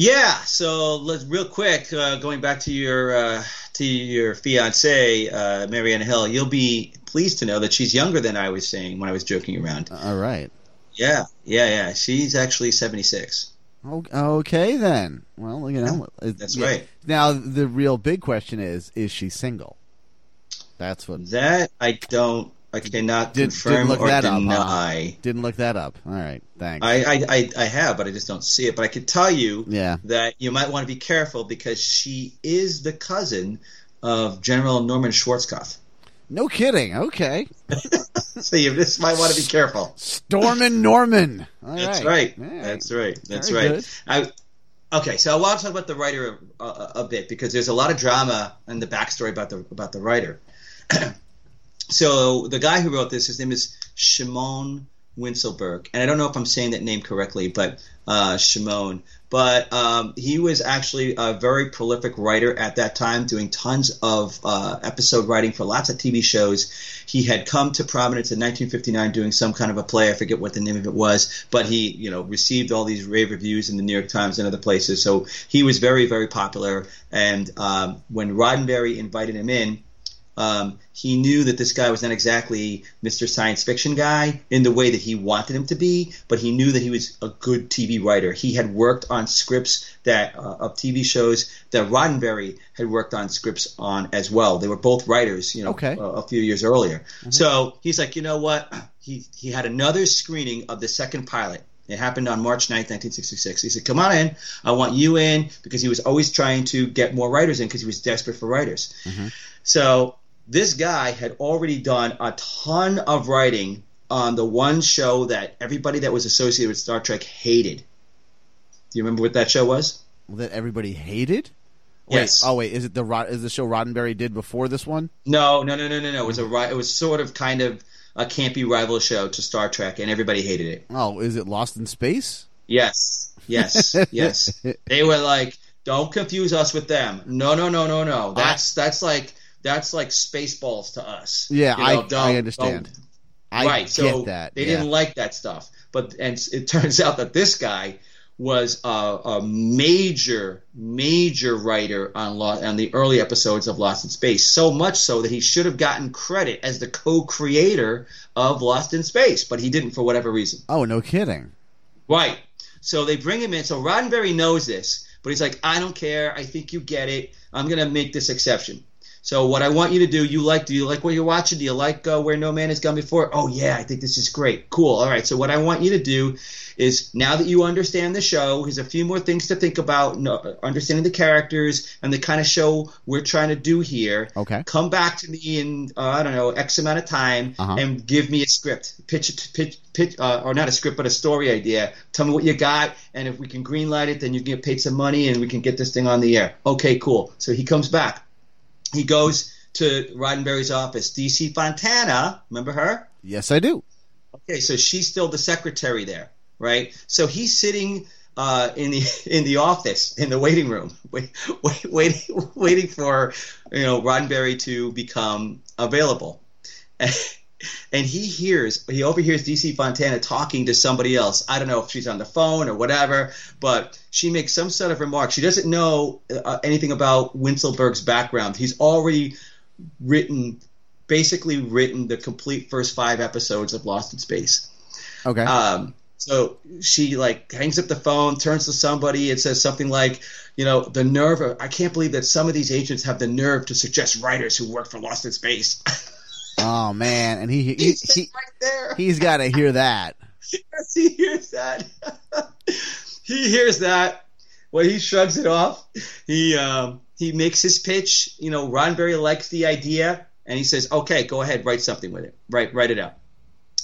S3: Yeah, so let's real quick uh, going back to your uh, to your fiance uh, Marianne Hill. You'll be pleased to know that she's younger than I was saying when I was joking around.
S1: All right.
S3: Yeah, yeah, yeah. She's actually seventy six.
S1: Okay then. Well, you know, it-
S3: That's
S1: yeah.
S3: right.
S1: Now the real big question is: Is she single? That's what.
S3: That I don't. I cannot
S1: Did,
S3: confirm
S1: didn't look
S3: or
S1: that up. huh? Didn't look that up. All right. Thanks.
S3: I, I, I, I have, but I just don't see it. But I can tell you
S1: Yeah.
S3: that you might want to be careful because she is the cousin of General Norman Schwarzkopf.
S1: no kidding. Okay.
S3: So you just might want to be careful.
S1: Stormin Norman. All
S3: That's
S1: right.
S3: right. That's right. That's
S1: Very
S3: right. I, okay, so I want to talk about the writer a, a, a bit because there's a lot of drama and the backstory about the about the writer. so the guy who wrote this, his name is Shimon Wincelberg, and I don't know if I'm saying that name correctly, but uh, Shimon. But um, he was actually a very prolific writer at that time, doing tons of uh, episode writing for lots of TV shows. He had come to prominence in 1959 doing some kind of a play. I forget what the name of it was, but he, you know, received all these rave reviews in the New York Times and other places. So he was very, very popular. And um, when Roddenberry invited him in, um, he knew that this guy was not exactly Mr. Science Fiction guy in the way that he wanted him to be, but he knew that he was a good TV writer. He had worked on scripts that uh, of TV shows that Roddenberry had worked on scripts on as well. They were both writers, you know,
S1: Okay.
S3: a, a few years earlier. So he's like, you know what? He he had another screening of the second pilot. It happened on March 9th, 1966. He said, Come on in. I want you in because he was always trying to get more writers in because he was desperate for writers. So this guy had already done a ton of writing on the one show that everybody that was associated with Star Trek hated. Do you remember what that show was?
S1: that everybody hated.
S3: Yes.
S1: Wait, oh wait, is it the is the show Roddenberry did before this one?
S3: No, no, no, no, no, no. It was a it was sort of kind of a campy rival show to Star Trek, and everybody hated it.
S1: Oh, is it Lost in Space?
S3: Yes, yes, yes. They were like, "Don't confuse us with them." No, no, no, no, no. That's that's like that's like Spaceballs to us.
S1: Yeah,
S3: You know,
S1: I
S3: don't-
S1: I understand. I
S3: right.
S1: get
S3: So
S1: that.
S3: they
S1: yeah.
S3: didn't like that stuff. But and it turns out that this guy was a, a major, major writer on Lost, on the early episodes of Lost in Space. So much so that he should have gotten credit as the co-creator of Lost in Space, but he didn't for whatever reason.
S1: Oh, no kidding.
S3: Right. So they bring him in. So Roddenberry knows this, but he's like, I don't care. I think you get it. I'm going to make this exception. So what I want you to do, you like, do you like what you're watching? Do you like uh, Where No Man Has Gone Before? Oh yeah, I think this is great. Cool. All right. So what I want you to do is now that you understand the show, here's a few more things to think about, no, understanding the characters and the kind of show we're trying to do here.
S1: Okay.
S3: Come back to me in uh, I don't know X amount of time
S1: Uh-huh.
S3: and give me a script, pitch it, pitch, pitch, uh, or not a script, but a story idea. Tell me what you got, and if we can greenlight it, then you can get paid some money, and we can get this thing on the air. Okay, cool. So he comes back. He goes to Roddenberry's office. DC Fontana, remember her?
S1: Yes, I do.
S3: Okay, so she's still the secretary there, right? So he's sitting uh, in the in the office in the waiting room, wait, wait, waiting waiting for you know Roddenberry to become available. And he hears, he overhears DC Fontana talking to somebody else. I don't know if she's on the phone or whatever, but she makes some sort of remark. She doesn't know uh, anything about Wincelberg's background. He's already written, basically written the complete first five episodes of Lost in Space.
S1: Okay.
S3: Um, so she like hangs up the phone, turns to somebody, and says something like, "You know, the nerve. Of, I can't believe that some of these agents have the nerve to suggest writers who work for Lost in Space."
S1: oh man, and he he,
S3: He's
S1: he
S3: right there.
S1: he's got to hear that.
S3: Yes, he hears that. he hears that. Well, he shrugs it off. He um, he makes his pitch. You know, Roddenberry likes the idea, and he says, "Okay, go ahead, write something with it. Write write it up."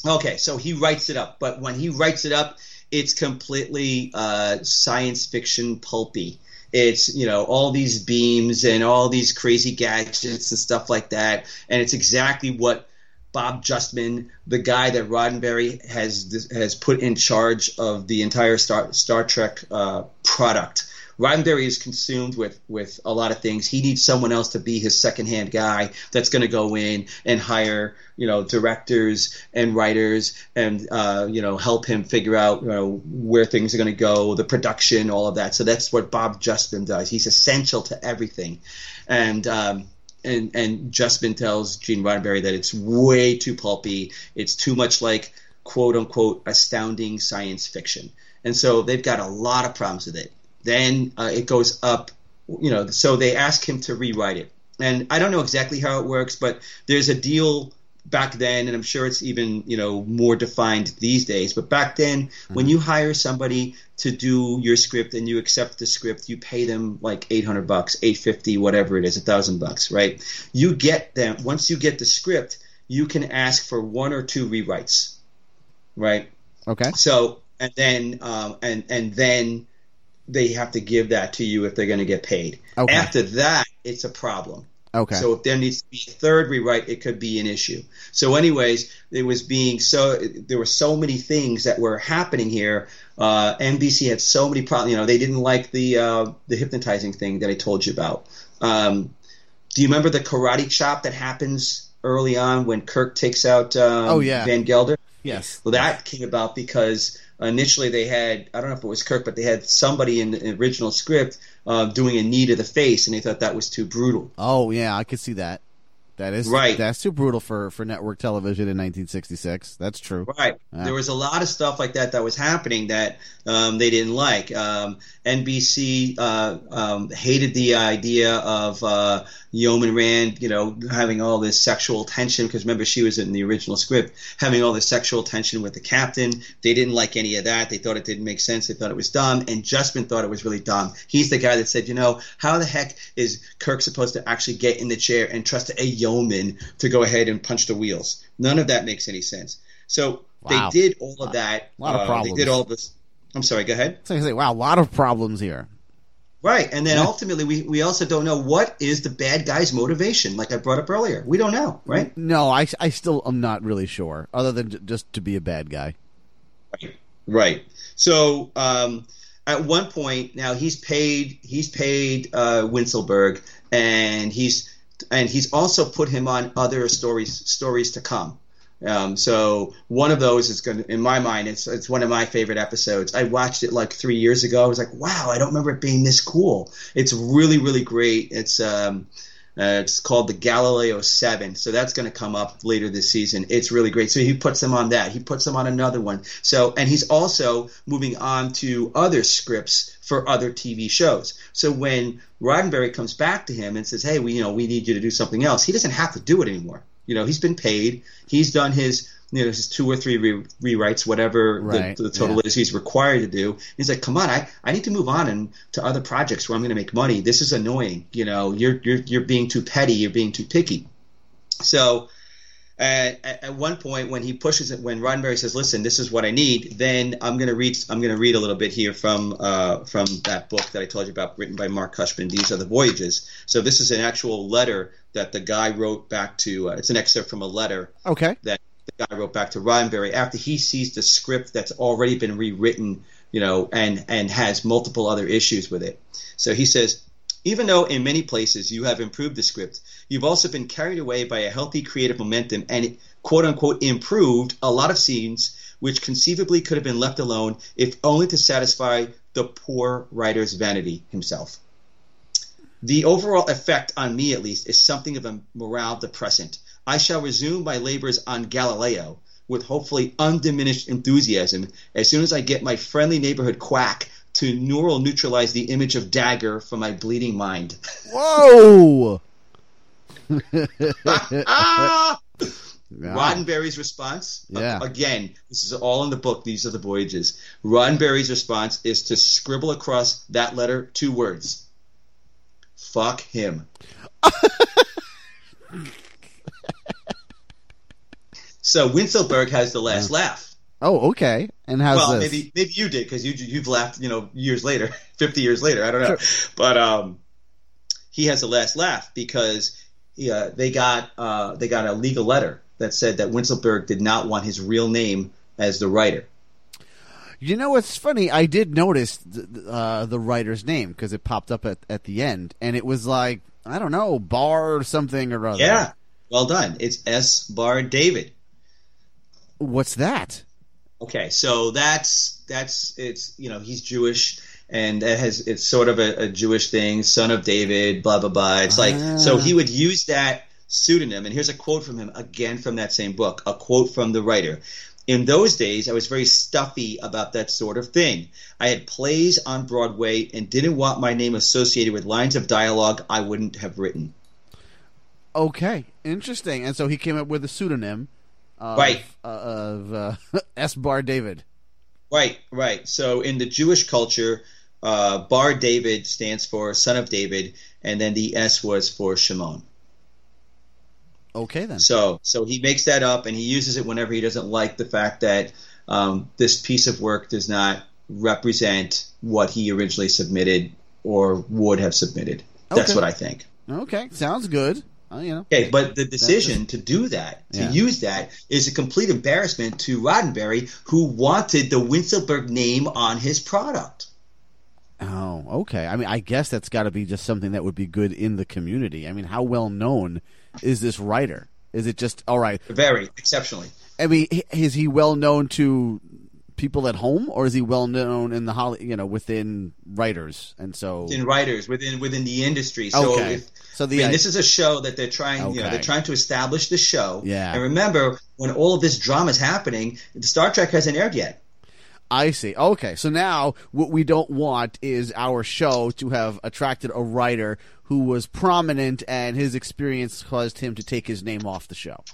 S3: Okay, so he writes it up, but when he writes it up, it's completely uh, science fiction pulpy. It's you know all these beams and all these crazy gadgets and stuff like that, and it's exactly what Bob Justman, the guy that Roddenberry has has put in charge of the entire Star Star Trek uh, product, Roddenberry is consumed with with a lot of things. He needs someone else to be his second hand guy that's going to go in and hire you know directors and writers and uh, you know help him figure out you know where things are going to go, the production, all of that. So that's what Bob Justman does. He's essential to everything, and. Um, and and Justman tells Gene Roddenberry that it's way too pulpy. It's too much like quote unquote astounding science fiction, and so they've got a lot of problems with it. Then uh, it goes up, you know. So they ask him to rewrite it, and I don't know exactly how it works, but there's a deal back then, and I'm sure it's even you know more defined these days. But back then, mm-hmm. when you hire somebody to do your script and you accept the script, you pay them like 800 bucks, 850, whatever it is, a thousand bucks, right? You get them once you get the script, you can ask for one or two rewrites, right?
S1: Okay.
S3: So and then um, and and then they have to give that to you if they're going to get paid.
S1: Okay.
S3: After that, it's a problem.
S1: Okay.
S3: So if there needs to be a third rewrite, it could be an issue. So, anyways, it was being so there were so many things that were happening here. Uh, NBC had so many problems. You know, they didn't like the uh, the hypnotizing thing that I told you about. Um, do you remember the karate chop that happens early on when Kirk takes out um,
S1: oh, yeah.
S3: Van Gelder?
S1: Yes.
S3: Well, that came about because initially they had I don't know if it was Kirk, but they had somebody in the original script uh, doing a knee to the face, and they thought that was too brutal.
S1: Oh yeah, I could see that. That is
S3: right.
S1: That's too brutal for, for network television in 1966. That's true.
S3: Right. Yeah. There was a lot of stuff like that that was happening that um, they didn't like. Um, NBC uh, um, hated the idea of uh, Yeoman Rand, you know, having all this sexual tension because remember she was in the original script, having all this sexual tension with the captain. They didn't like any of that. They thought it didn't make sense. They thought it was dumb. And Justman thought it was really dumb. He's the guy that said, you know, how the heck is Kirk supposed to actually get in the chair and trust a yeoman to go ahead and punch the wheels. None of that makes any sense. So wow. they did all of that.
S1: A lot of
S3: uh,
S1: problems.
S3: They did all this. I'm sorry. Go ahead.
S1: So say, wow, a lot of problems here.
S3: Right, and then yeah. ultimately, we, we also don't know what is the bad guy's motivation. Like I brought up earlier, we don't know, right?
S1: No, I, I still am not really sure, other than just to be a bad guy.
S3: Right. Right. So um, at one point, now he's paid he's paid uh, Wincelberg, and he's and he's also put him on other stories stories to come. Um, so one of those is going to, in my mind, it's it's one of my favorite episodes. I watched it like three years ago. I was like, wow, I don't remember it being this cool. It's really really great. It's um, uh, it's called the Galileo Seven. So that's going to come up later this season. It's really great. So he puts them on that. He puts them on another one. So and he's also moving on to other scripts for other TV shows. So when Roddenberry comes back to him and says, "Hey, we you know we need you to do something else," he doesn't have to do it anymore. You know, he's been paid. He's done his you know his two or three re- rewrites, whatever
S1: right.
S3: the, the, total yeah. is he's required to do. He's like, come on, I, I need to move on and to other projects where I'm going to make money. This is annoying. You know, you're you're you're being too petty. You're being too picky. So. At, at one point, when he pushes it, when Roddenberry says, "Listen, this is what I need," then I'm going to read. I'm going to read a little bit here from uh, from that book that I told you about, written by Marc Cushman. These are the voyages. So this is an actual letter that the guy wrote back to. Uh, it's an excerpt from a letter.
S1: Okay.
S3: That the guy wrote back to Roddenberry after he sees the script that's already been rewritten, you know, and and has multiple other issues with it. So he says. Even though in many places you have improved the script, you've also been carried away by a healthy creative momentum and quote unquote improved a lot of scenes which conceivably could have been left alone if only to satisfy the poor writer's vanity himself. The overall effect on me, at least, is something of a morale depressant. I shall resume my labors on Galileo with hopefully undiminished enthusiasm as soon as I get my friendly neighborhood quack to neural neutralize the image of Dagger from my bleeding mind.
S1: Whoa!
S3: Roddenberry's response,
S1: yeah.
S3: Uh, again, this is all in the book. These are the voyages. Roddenberry's response is to scribble across that letter two words: "Fuck him." so Wincelberg has the last yeah. laugh.
S1: Oh, okay. And how's
S3: well,
S1: this?
S3: maybe maybe you did because you you've laughed, you know, years later, fifty years later. I don't know, sure. but um, he has the last laugh because uh, they got uh, they got a legal letter that said that Wincelberg did not want his real name as the writer.
S1: You know what's funny? I did notice th- uh, the writer's name because it popped up at, at the end, and it was like I don't know, Bar or something or other.
S3: Yeah, well done. It's S. Bar David.
S1: What's that?
S3: Okay, so that's that's it's you know he's Jewish and it has it's sort of a, a Jewish thing, son of David, blah blah blah. It's like so he would use that pseudonym, and here's a quote from him again from that same book, a quote from the writer. In those days, I was very stuffy about that sort of thing. I had plays on Broadway and didn't want my name associated with lines of dialogue I wouldn't have written.
S1: Okay, interesting. And so he came up with a pseudonym, of,
S3: Right.
S1: uh, of uh, S. Bar David.
S3: Right, right. So in the Jewish culture, uh, Bar David stands for son of David, and then the S was for Shimon.
S1: Okay, then.
S3: So, so he makes that up, and he uses it whenever he doesn't like the fact that um, this piece of work does not represent what he originally submitted or would have submitted. That's what I think.
S1: Okay, sounds good. Uh, you know.
S3: Okay, but the decision to do that, to
S1: Yeah.
S3: use that, is a complete embarrassment to Roddenberry, who wanted the Wincelberg name on his product.
S1: Oh, okay. I mean, I guess that's got to be just something that would be good in the community. I mean, how well known is this writer? Is it just all right?
S3: Very exceptionally.
S1: I mean, is he well known to people at home, or is he well known in the holly, you know, within writers? And so,
S3: in writers within within the industry. So
S1: Okay.
S3: if,
S1: So
S3: I mean,
S1: i-
S3: this is a show that they're trying, you know,
S1: Okay.
S3: they're trying to establish the show.
S1: Yeah.
S3: And remember, when all of this drama is happening, Star Trek hasn't aired yet.
S1: I see. Okay, so now what we don't want is our show to have attracted a writer who was prominent and his experience caused him to take his name off the show.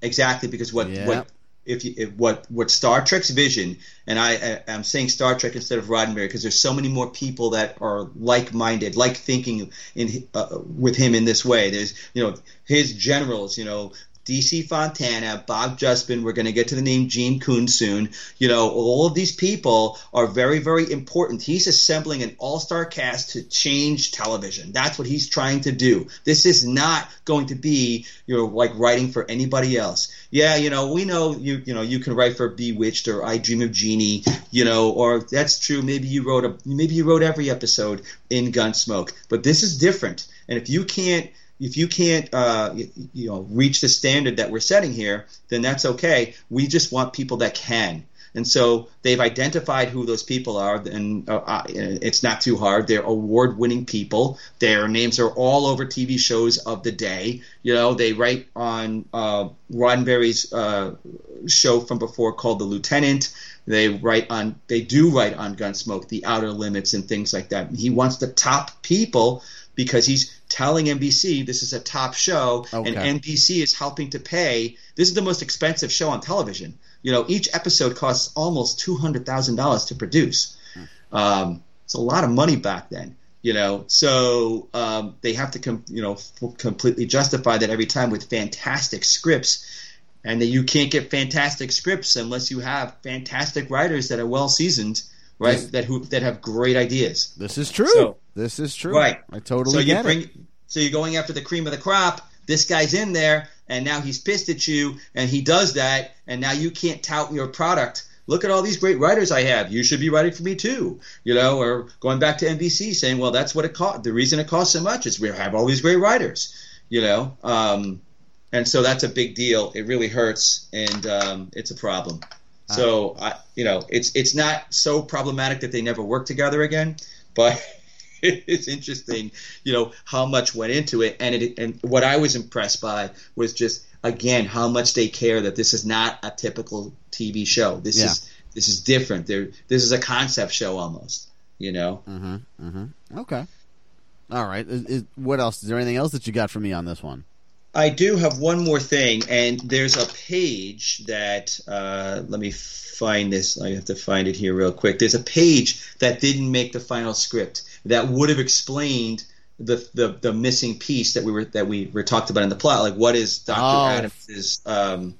S3: Exactly, because what
S1: Yeah.
S3: what if, you, if what what Star Trek's vision, and I, I I'm saying Star Trek instead of Roddenberry because there's so many more people that are like-minded, like thinking in uh, with him in this way. There's you know his generals, you know. DC Fontana, Bob Justman, we're going to get to the name Gene Coon soon. You know, all of these people are very, very important. He's assembling an all star cast to change television. That's what he's trying to do. This is not going to be, you know, like writing for anybody else. Yeah, you know, we know you, you know, you can write for Bewitched or I Dream of Jeannie, you know, or that's true. Maybe you wrote a, maybe you wrote every episode in Gunsmoke, but this is different. And if you can't, if you can't uh, you, know reach the standard that we're setting here, then that's okay. We just want people that can. And so they've identified who those people are, and uh, it's not too hard. They're award-winning people. Their names are all over TV shows of the day. You know, they write on uh, Roddenberry's uh, show from before called The Lieutenant. They write on, they do write on Gunsmoke, The Outer Limits, and things like that. He wants the top people because he's telling NBC this is a top show,
S1: Okay.
S3: and NBC is helping to pay. This is the most expensive show on television. You know, each episode costs almost two hundred thousand dollars to produce. Um, it's a lot of money back then. You know, so um, they have to, com- you know, f- completely justify that every time with fantastic scripts, and that you can't get fantastic scripts unless you have fantastic writers that are well seasoned, right?
S1: Yes.
S3: That who that have great ideas.
S1: This is true.
S3: So-
S1: this is true.
S3: Right.
S1: I totally
S3: so you
S1: get
S3: bring,
S1: it.
S3: So you're going after the cream of the crop. This guy's in there, and now he's pissed at you, and he does that, and now you can't tout your product. Look at all these great writers I have. You should be writing for me too, you know. Or going back to NBC saying, "Well, that's what it cost. The reason it costs so much is we have all these great writers," you know. Um, and so that's a big deal. It really hurts, and um, it's a problem. So I, you know, it's it's not so problematic that they never work together again, but it's interesting, you know, how much went into it, and it and what I was impressed by was just again how much they care that this is not a typical TV show. This
S1: Yeah.
S3: is this is different. There, this is a concept show almost, you know.
S1: Mm-hmm. Mm-hmm. Okay. All right. Is, is, what else? Is there anything else that you got for me on this one?
S3: I do have one more thing, and there's a page that uh, let me find this. I have to find it here real quick. There's a page that didn't make the final script that would have explained the, the the missing piece that we were that we were talked about in the plot. Like, what is Doctor
S1: Oh.
S3: Adams's um,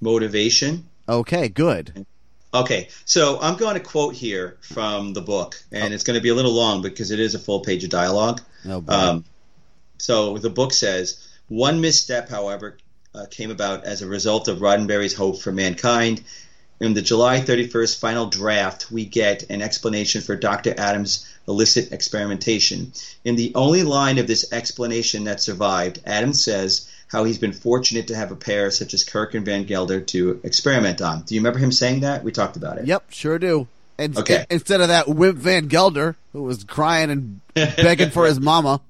S3: motivation?
S1: Okay. Good.
S3: Okay, so I'm going to quote here from the book, and it's going to be a little long because it is a full page of dialogue.
S1: Oh.
S3: Um, so the book says one misstep, however, uh, came about as a result of Roddenberry's hope for mankind. in the July 31st final draft, we get an explanation for Dr. Adams' illicit experimentation. In the only line of this explanation that survived, Adams says how he's been fortunate to have a pair such as Kirk and Van Gelder to experiment on. Do you remember him saying that? We talked about it.
S1: Yep, sure do. And
S3: Okay.
S1: instead of that wimp Van Gelder who was crying and begging for his mama.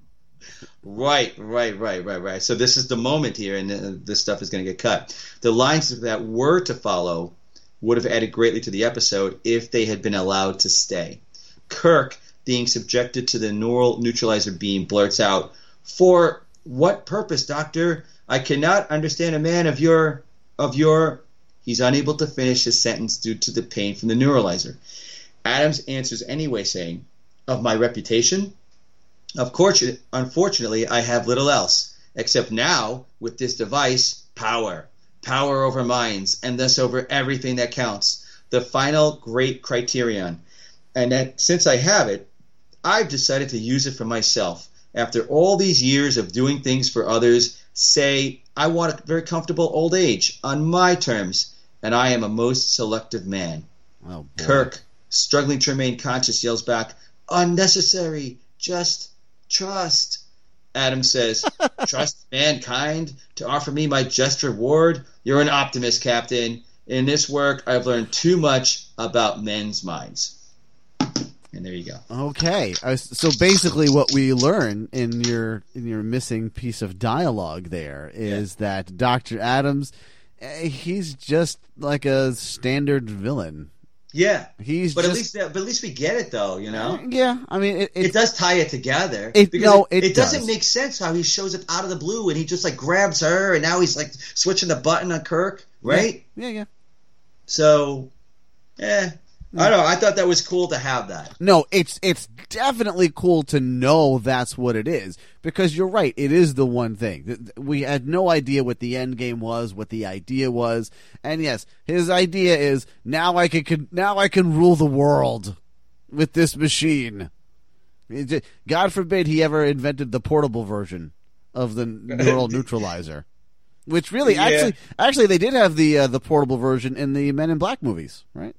S3: Right, right, right, right, right. So this is the moment here, and uh, this stuff is going to get cut. The lines that were to follow would have added greatly to the episode if they had been allowed to stay. Kirk, being subjected to the neural neutralizer beam, blurts out, "For what purpose, Doctor? I cannot understand a man of your of your." He's unable to finish his sentence due to the pain from the neuralizer. Adams answers anyway, saying, "Of my reputation." Of course, unfortunately, I have little else, except now, with this device, power. Power over minds, and thus over everything that counts. The final great criterion. And that since I have it, I've decided to use it for myself. After all these years of doing things for others, say, I want a very comfortable old age, on my terms, and I am a most selective man.
S1: Oh, boy.
S3: Kirk, struggling to remain conscious, yells back, Unnecessary, just trust. Adam says, Trust mankind to offer me my just reward? You're an optimist, Captain. In this work, I've learned too much about men's minds. And there you go.
S1: Okay, Uh, so basically, what we learn in your in your missing piece of dialogue there is that Doctor Adams, eh, he's just like a standard villain.
S3: Yeah,
S1: He's
S3: but at least but at least we get it though, you know.
S1: Yeah, I mean, it,
S3: It does tie it together.
S1: It- no,
S3: it,
S1: it
S3: doesn't
S1: does.
S3: make sense how he shows up out of the blue and he just like grabs her and now he's like switching the button on Kirk, right?
S1: Yeah, yeah.
S3: So, eh, I don't know. I thought that was cool to have that.
S1: No, it's it's definitely cool to know that's what it is because you're right. It is the one thing Th- th- we had no idea what the end game was, what the idea was, and yes, his idea is now I can, can now I can rule the world with this machine. God forbid he ever invented the portable version of the neural neutralizer, which really
S3: Yeah.
S1: actually actually they did have the uh, the portable version in the Men in Black movies, right?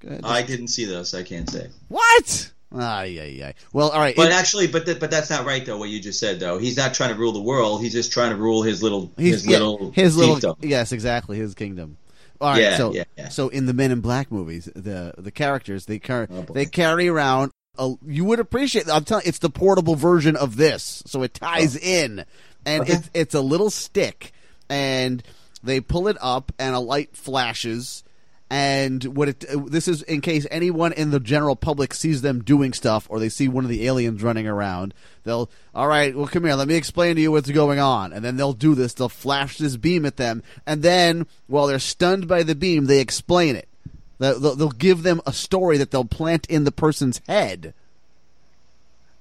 S1: Go ahead.
S3: I didn't see those, I can't say.
S1: What? Ah, yeah, yeah. Well, all right.
S3: But
S1: it-
S3: actually, but th- but that's not right though. What you just said though, he's not trying to rule the world. He's just trying to rule his little his
S1: yeah,
S3: little
S1: his little
S3: kingdom.
S1: yes, exactly his kingdom. All right,
S3: Yeah,
S1: so
S3: yeah,
S1: so in the Men in Black movies, the the characters they carry
S3: Oh,
S1: they carry around. A, you would appreciate. I'm telling. It's the portable version of this, so it ties in, and
S3: Oh. Okay.
S1: it's it's a little stick, and they pull it up, and a light flashes. And what it this is in case anyone in the general public sees them doing stuff or they see one of the aliens running around, they'll all right, well come here, let me explain to you what's going on. And then they'll do this, they'll flash this beam at them, and then while they're stunned by the beam, they explain it. They'll, they'll give them a story that they'll plant in the person's head.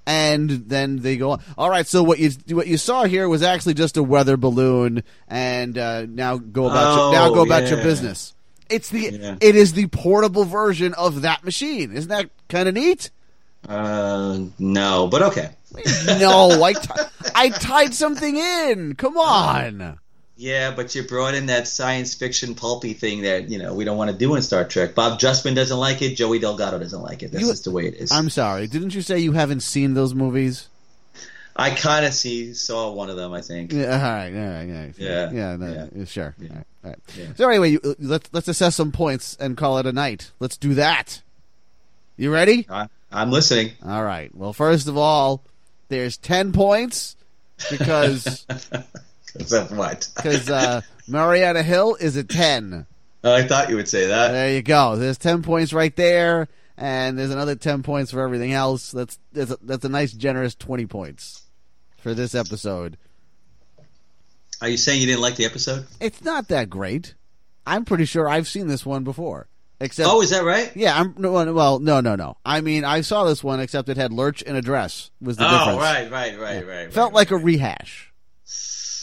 S1: And then they go on. All right, so what you what you saw here was actually just a weather balloon, and uh, now go about your, now
S3: Oh,
S1: go about your business. It's the
S3: Yeah.
S1: it is the portable version of that machine. Isn't that kind of neat?
S3: Uh, no, but okay.
S1: no, I ti- I tied something in. Come on.
S3: Yeah, but you brought in that science fiction pulpy thing that you know we don't want to do in Star Trek. Bob Justman doesn't like it. Joey Delgado doesn't like it. That's
S1: You-
S3: just the way it is.
S1: I'm sorry. Didn't you say you haven't seen those movies?
S3: I kind of see saw one of them. I think.
S1: Yeah, all right, all right, right.
S3: Yeah,
S1: yeah, no,
S3: yeah.
S1: yeah, sure. All right, all right.
S3: Yeah.
S1: So anyway, you, let's let's assess some points and call it a night. Let's do that. You ready?
S3: I, I'm listening.
S1: All right. Well, first of all, there's ten points because
S3: Except what?
S1: because uh, Marianna Hill is a ten.
S3: I thought you would say that.
S1: There you go. There's ten points right there, and there's another ten points for everything else. That's that's a, that's a nice, generous twenty points for this episode.
S3: Are you saying you didn't like the episode?
S1: It's not that great. I'm pretty sure I've seen this one before. Except,
S3: Oh, is that right?
S1: yeah, I'm no, well, no, no, no. I mean, I saw this one, except it had Lurch and address was the
S3: oh,
S1: difference.
S3: right, right, right, right.
S1: Felt
S3: right,
S1: like a rehash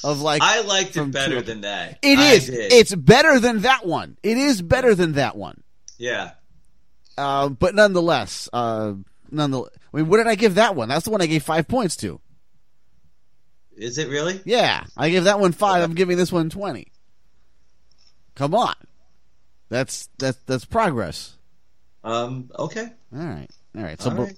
S1: of like.
S3: I liked it better
S1: two-
S3: than that.
S1: It
S3: I
S1: is.
S3: did.
S1: It's better than that one. It is better than that one.
S3: yeah.
S1: Uh, but nonetheless, uh, nonetheless, I mean, what did I give that one? That's the one I gave five points to.
S3: Is it really?
S1: Yeah, I gave that one five. I'm giving this one twenty. Come on, That's that's that's progress.
S3: Um. Okay.
S1: All right. All right. So,
S3: All right.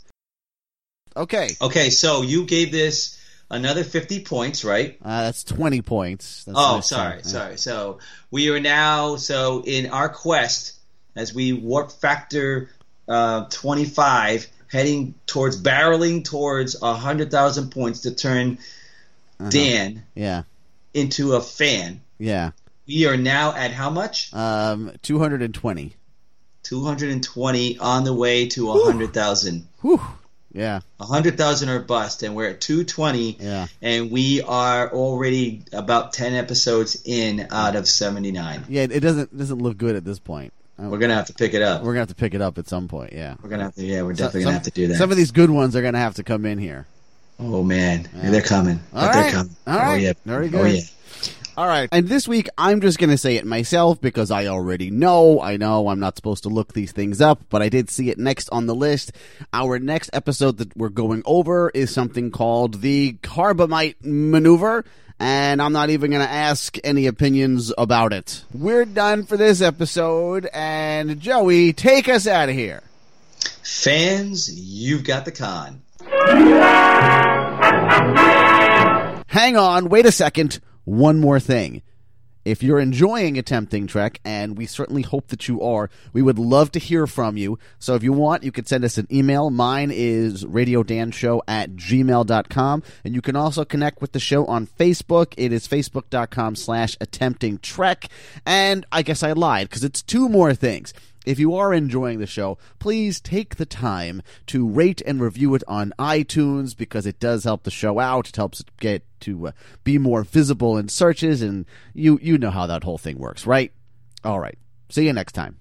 S1: okay,
S3: Okay. So you gave this another fifty points, right?
S1: uh, that's twenty points. That's
S3: oh, sorry,
S1: Yeah.
S3: sorry. So we are now so in our quest as we warp factor uh, twenty five, heading towards barreling towards hundred thousand points to turn
S1: Uh-huh.
S3: Dan
S1: Yeah.
S3: into a fan.
S1: Yeah.
S3: We are now at how much?
S1: Um, two hundred and twenty.
S3: 220 on the way to 100,000.
S1: Whew. Yeah.
S3: 100,000 or bust, and we're at 220,
S1: Yeah.
S3: and we are already about 10 episodes in out of 79.
S1: Yeah. It doesn't doesn't look good at this point.
S3: We're gonna have to pick it up.
S1: We're gonna have to pick it up at some point. Yeah.
S3: We're gonna have to, yeah, we're definitely
S1: some,
S3: gonna have to do that.
S1: Some of these good ones are gonna have to come in here.
S3: Oh man,
S1: Yeah.
S3: they're coming.
S1: All
S3: But they're
S1: right.
S3: coming.
S1: All right.
S3: Oh yeah.
S1: Very
S3: Oh yeah.
S1: All right. And this week, I'm just going to say it myself because I already know. I know I'm not supposed to look these things up, but I did see it next on the list. Our next episode that we're going over is something called the Corbomite Maneuver. And I'm not even going to ask any opinions about it. We're done for this episode. And Joey, take us out of here.
S3: Fans, you've got the con.
S1: Hang on, wait a second. One more thing. If you're enjoying Attempting Trek, and we certainly hope that you are, we would love to hear from you. So if you want, you could send us an email. Mine is radiodanshow at gmail.com. And you can also connect with the show on Facebook. It is facebook.com slash attempting trek. And I guess I lied, because it's two more things. If you are enjoying the show, please take the time to rate and review it on iTunes because it does help the show out. It helps it get to uh, be more visible in searches, and you you know how that whole thing works, right? All right. See you next time.